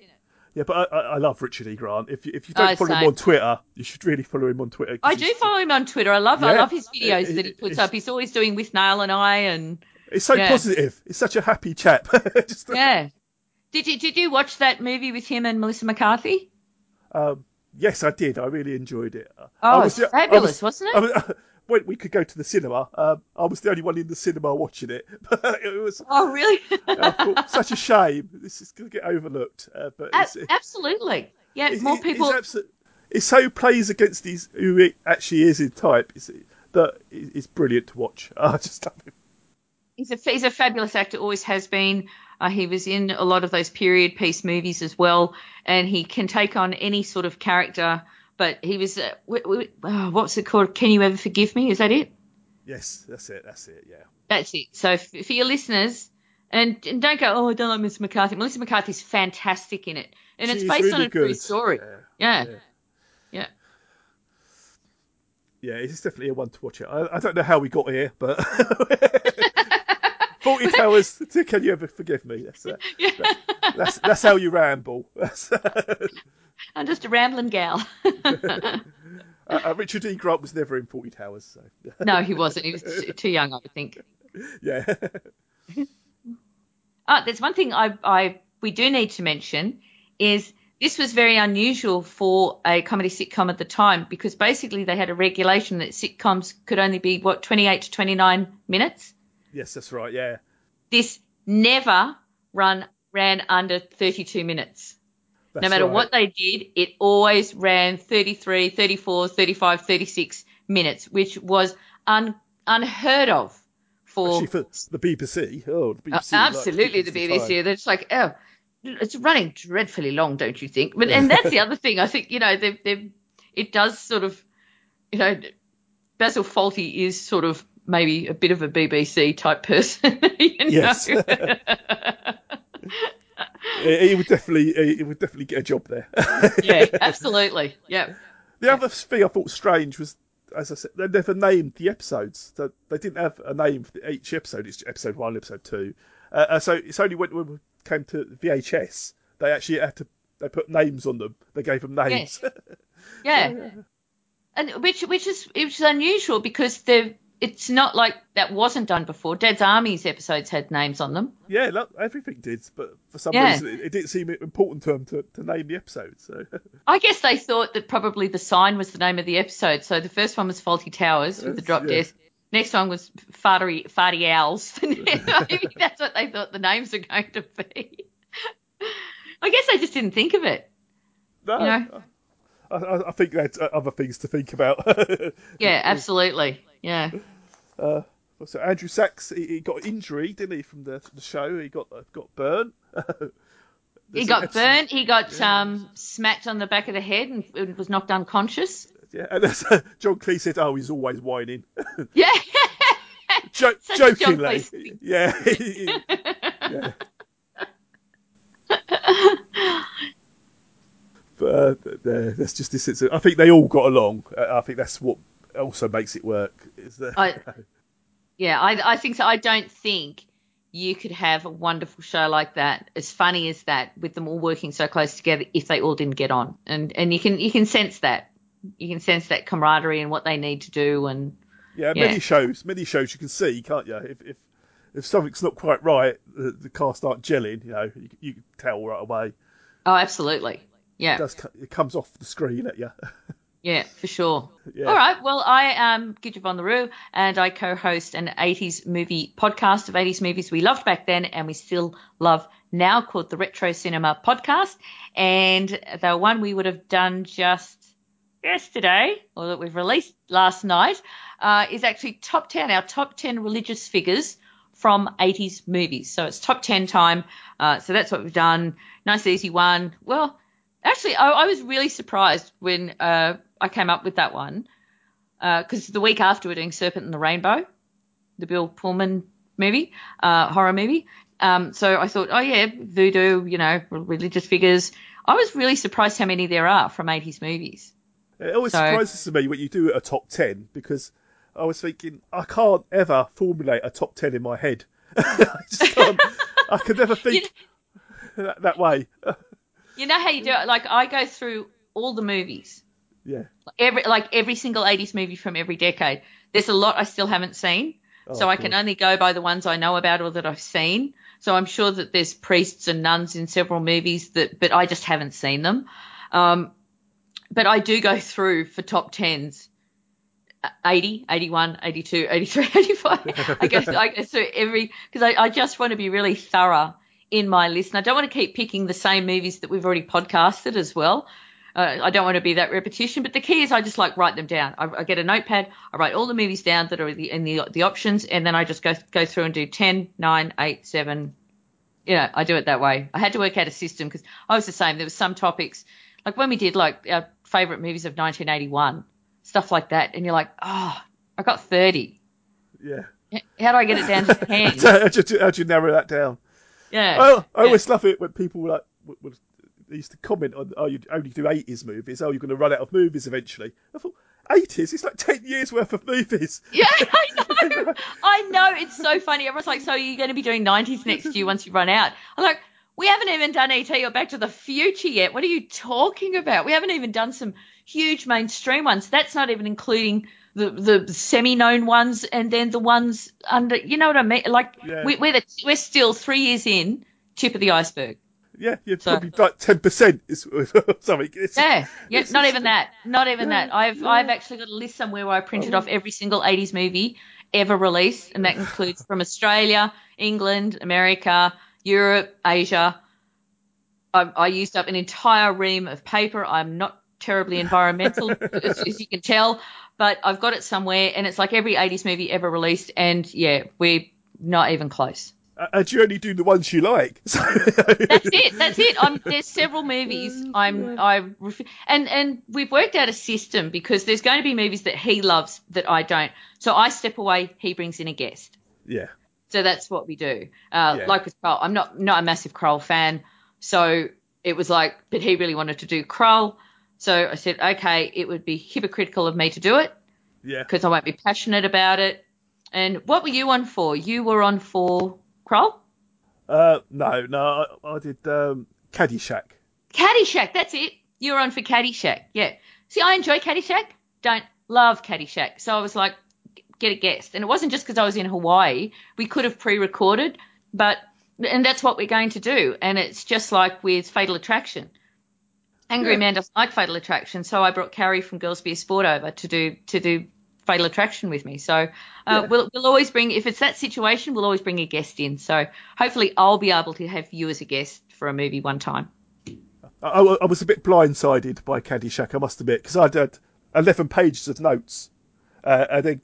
yeah, but I, I, I love Richard E. Grant. If you, if you Oh, don't follow him on Twitter, you should really follow him on Twitter. I do follow him on Twitter. I love I love his videos It- that he puts up. He's always doing Withnail and I and It's so Yeah. positive. It's such a happy chap. Just, yeah. Did you did you watch that movie with him and Melissa McCarthy? um, yes, I did. I really enjoyed it. Oh, I was the- I fabulous, was- wasn't it? I was- when we could go to the cinema, um, I was the only one in the cinema watching it. it was Oh, really? Thought, such a shame. This is going to get overlooked. Uh, but A- it's, absolutely. Yeah, it- more people. It's, abso- it so plays against his who he actually is in type. It's, that it's brilliant to watch. I just love him. He's a he's a fabulous actor. Always has been. Uh, he was in a lot of those period piece movies as well, and he can take on any sort of character. But he was uh, w- w- oh, what's it called? Can you ever forgive me? Is that it? Yes, that's it. That's it. Yeah. That's it. So f- for your listeners, and, and don't go, oh, I don't like Melissa McCarthy. Melissa McCarthy's fantastic in it, and She it's based on really a true story. Yeah. Yeah. yeah. Yeah, it's definitely a one to watch it. I, I don't know how we got here, but Fawlty Towers. To Can you ever forgive me? That's uh, that- that's that's how you ramble. I'm just a rambling gal. uh, uh, Richard E. Grant was never in Fawlty Towers, so no, he wasn't. He was t- too young, I would think. yeah. Uh, there's one thing I, I we do need to mention is this was very unusual for a comedy sitcom at the time because basically they had a regulation that sitcoms could only be what 28 to 29 minutes. yes, that's right. Yeah. This never run ran under 32 minutes. no matter right. what they did, it always ran 33, 34, 35, 36 minutes, which was un, unheard of for Actually, for the BBC. Oh, the BBC. absolutely, the BBC. They're just like, oh, it's running dreadfully long, don't you think? But and that's the other thing. I think you know, they they it does sort of, you know, Basil Fawlty is sort of maybe a bit of a BBC type person. Yes. He would definitely, he would definitely get a job there. yeah, absolutely. Yeah. The other thing I thought strange was, as I said, they never named the episodes. So they didn't have a name for each episode. It's episode one, episode two. Uh, uh, so it's only when when we came to VHS they actually had to they put names on them. They gave them names. Yes. Yeah. And which which is which is unusual because they it's not like that wasn't done before. Dad's Army's episodes had names on them. yeah, look, everything did, but for some Yeah. reason it, it didn't seem important to them to, to name the episodes. So I guess they thought that probably the sign was the name of the episode. So the first one was Fawlty Towers with the drop yeah. death. Next one was Farty, Farty Owls. Maybe that's what they thought the names were going to be. I guess they just didn't think of it. no, You know? Oh. I, I, think they had uh, other things to think about. Yeah, absolutely. Yeah. Uh, so Andrew Sachs, he, he got injury, didn't he, from the, the show? He got uh, got burnt. He got episode- burnt. He got um, smacked on the back of the head and, was knocked unconscious. Yeah, and that's, uh, John Cleese said, "Oh, he's always whining." Yeah. Jo- Such a John jokingly, yeah. yeah. But uh, th- that's just this. It's, I think they all got along. Uh, I think that's what also makes it work. Is that I, yeah, I, I think so. I don't think you could have a wonderful show like that, as funny as that, with them all working so close together if they all didn't get on. And and you can you can sense that. You can sense that camaraderie and what they need to do. And yeah, yeah. many shows, many shows you can see, can't you? If if, if something's not quite right, the, the cast aren't gelling. You know, you, you can tell right away. oh, absolutely, yeah. It does. It comes off the screen at you. Yeah, for sure. Yeah. All right. Well, I am Gidget Von the Roo, and I co-host an 80s movie podcast of 80s movies we loved back then and we still love now called the Retro Cinema Podcast. And the one we would have done just yesterday, or that we've released last night, uh, is actually top 10, our top 10 religious figures from 80s movies. So it's top 10 time. Uh, so that's what we've done. Nice, easy one. Well, actually, I, I was really surprised when uh, I came up with that one because the week after we're doing Serpent and the Rainbow, the Bill Pullman movie, uh, horror movie. Um, so I thought, oh yeah, voodoo, you know, religious figures. I was really surprised how many there are from 80s movies. It always So- surprises me when you do a top ten because I was thinking I can't ever formulate a top ten in my head. I. I could never think that, that way. You know how you do it? Like I go through all the movies, yeah. every like every single 80s movie from every decade. There's a lot I still haven't seen, so Oh, I can only go by the ones I know about or that I've seen. So I'm sure that there's priests and nuns in several movies that, but I just haven't seen them. Um, but I do go through for top tens. uh, 80, 81, 82, 83, 85. I go, I go through every, because I, I just want to be really thorough in my list. And I don't want to keep picking the same movies that we've already podcasted as well. Uh, I don't want to be that repetition, but the key is I just like write them down. I, I get a notepad, I write all the movies down that are in the, in the the options, and then I just go go through and do 10, 9, 8, 7. You know, I do it that way. I had to work out a system because I was the same. There was some topics, like when we did like our favorite movies of 1981, stuff like that, and you're like, oh, I got 30. Yeah. How do I get it down to 10? how, do you, how do you narrow that down? Yeah. Well, I yeah. always love it when people like would, would, they used to comment on, oh, you oh, only do 80s movies. Oh, you're going to run out of movies eventually. I thought, 80s? It's like 10 years worth of movies. Yeah, I know. I know. It's so funny. Everyone's like, so you're going to be doing 90s next year once you run out. I'm like, we haven't even done ET or Back to the Future yet. What are you talking about? We haven't even done some huge mainstream ones. That's not even including the, the semi-known ones and then the ones under, you know what I mean? Like, Yeah. we, we're, the, we're still three years in, tip of the iceberg. Yeah, you're So- probably like 10% is something. It's, Yeah, yeah, it's not even that. Not even that. I've I've actually got a list somewhere where I printed oh. off every single 80s movie ever released, and that includes from Australia, England, America, Europe, Asia. I, I used up an entire ream of paper. I'm not terribly environmental, as, as you can tell, but I've got it somewhere, and it's like every 80s movie ever released, and yeah, we're not even close. Uh, And you only do the ones you like. So, That's it. That's it. I'm, there's several movies I'm I ref- and and we've worked out a system because there's going to be movies that he loves that I don't. So I step away. He brings in a guest. yeah. So that's what we do. Uh, Yeah. Like with Krull, I'm not not a massive Krull fan, so it was like, but he really wanted to do Krull, so I said, okay, it would be hypocritical of me to do it Yeah. because I won't be passionate about it. And what were you on for? You were on for Krull. Uh, no, no, I, I did um, Caddyshack. Caddyshack, that's it. You were on for Caddyshack. Yeah. See, I enjoy Caddyshack. Don't love Caddyshack. So I was like, get a guest. And it wasn't just because I was in Hawaii. We could have pre-recorded, but and that's what we're going to do. And it's just like with Fatal Attraction. Angry Yeah. Man doesn't like Fatal Attraction, so I brought Carrie from Girls Be a Sport over to do to do Fatal Attraction with me. So uh, Yeah. we'll we'll always bring if it's that situation, we'll always bring a guest in. So hopefully I'll be able to have you as a guest for a movie one time. I, I- I was a bit blindsided by Caddyshack, I must admit, because I'd had 11 pages of notes. Uh, and then,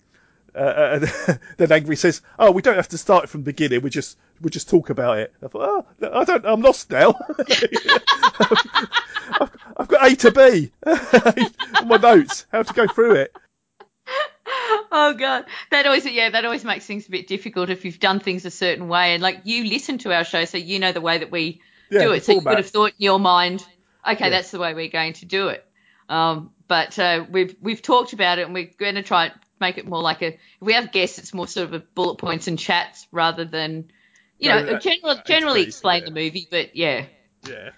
uh, and then Angry says, "Oh, we don't have to start from the beginning. We just we just talk about it." I thought, "Oh, I don't. I'm lost now. I've, I've got A to B on my notes. How to go through it? oh god, that always yeah, that always makes things a bit difficult if you've done things a certain way and like you listen to our show, so you know the way that we Yeah, do it. So you would have thought in your mind, okay, Yeah. that's the way we're going to do it. Um, but uh, we've we've talked about it and we're going to try and make it more like a. If we have guests, it's more sort of a bullet points and chats rather than, you No, know, that- general, generally explain yeah. the movie. But yeah, Yeah.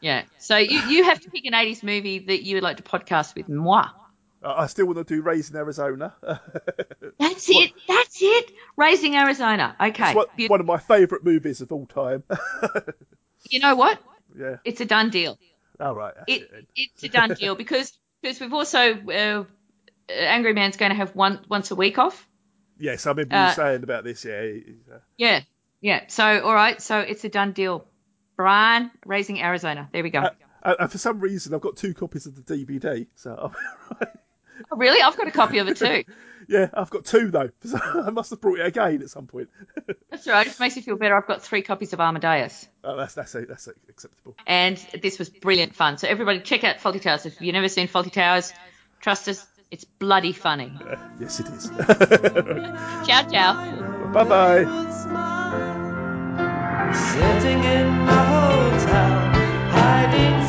Yeah. So you you have to pick an '80s movie that you would like to podcast with moi. I still want to do Raising Arizona. That's it. That's it. Raising Arizona. Okay. It's one, one of my favourite movies of all time. You know what? yeah. It's a done deal. All right. It, it it's a done deal because because we've also uh, Angry Man's going to have one once a week off. Yes, I remember uh, you saying about this. Yeah. uh, Yeah, yeah. So all right, so it's a done deal. Brian, Raising Arizona. There we go. Uh, and and for some reason, I've got two copies of the DVD. So, oh, really? I've got a copy of it too. yeah, I've got two though. So I must have brought it again at some point. That's all right. It just makes me feel better. I've got three copies of Amadeus. oh, that's that's that's acceptable. and this was brilliant fun. So everybody check out Fawlty Towers. If you've never seen Fawlty Towers, trust us, it's bloody funny. Uh, yes, it is. Ciao, ciao. bye bye. Sitting in my hell, hiding.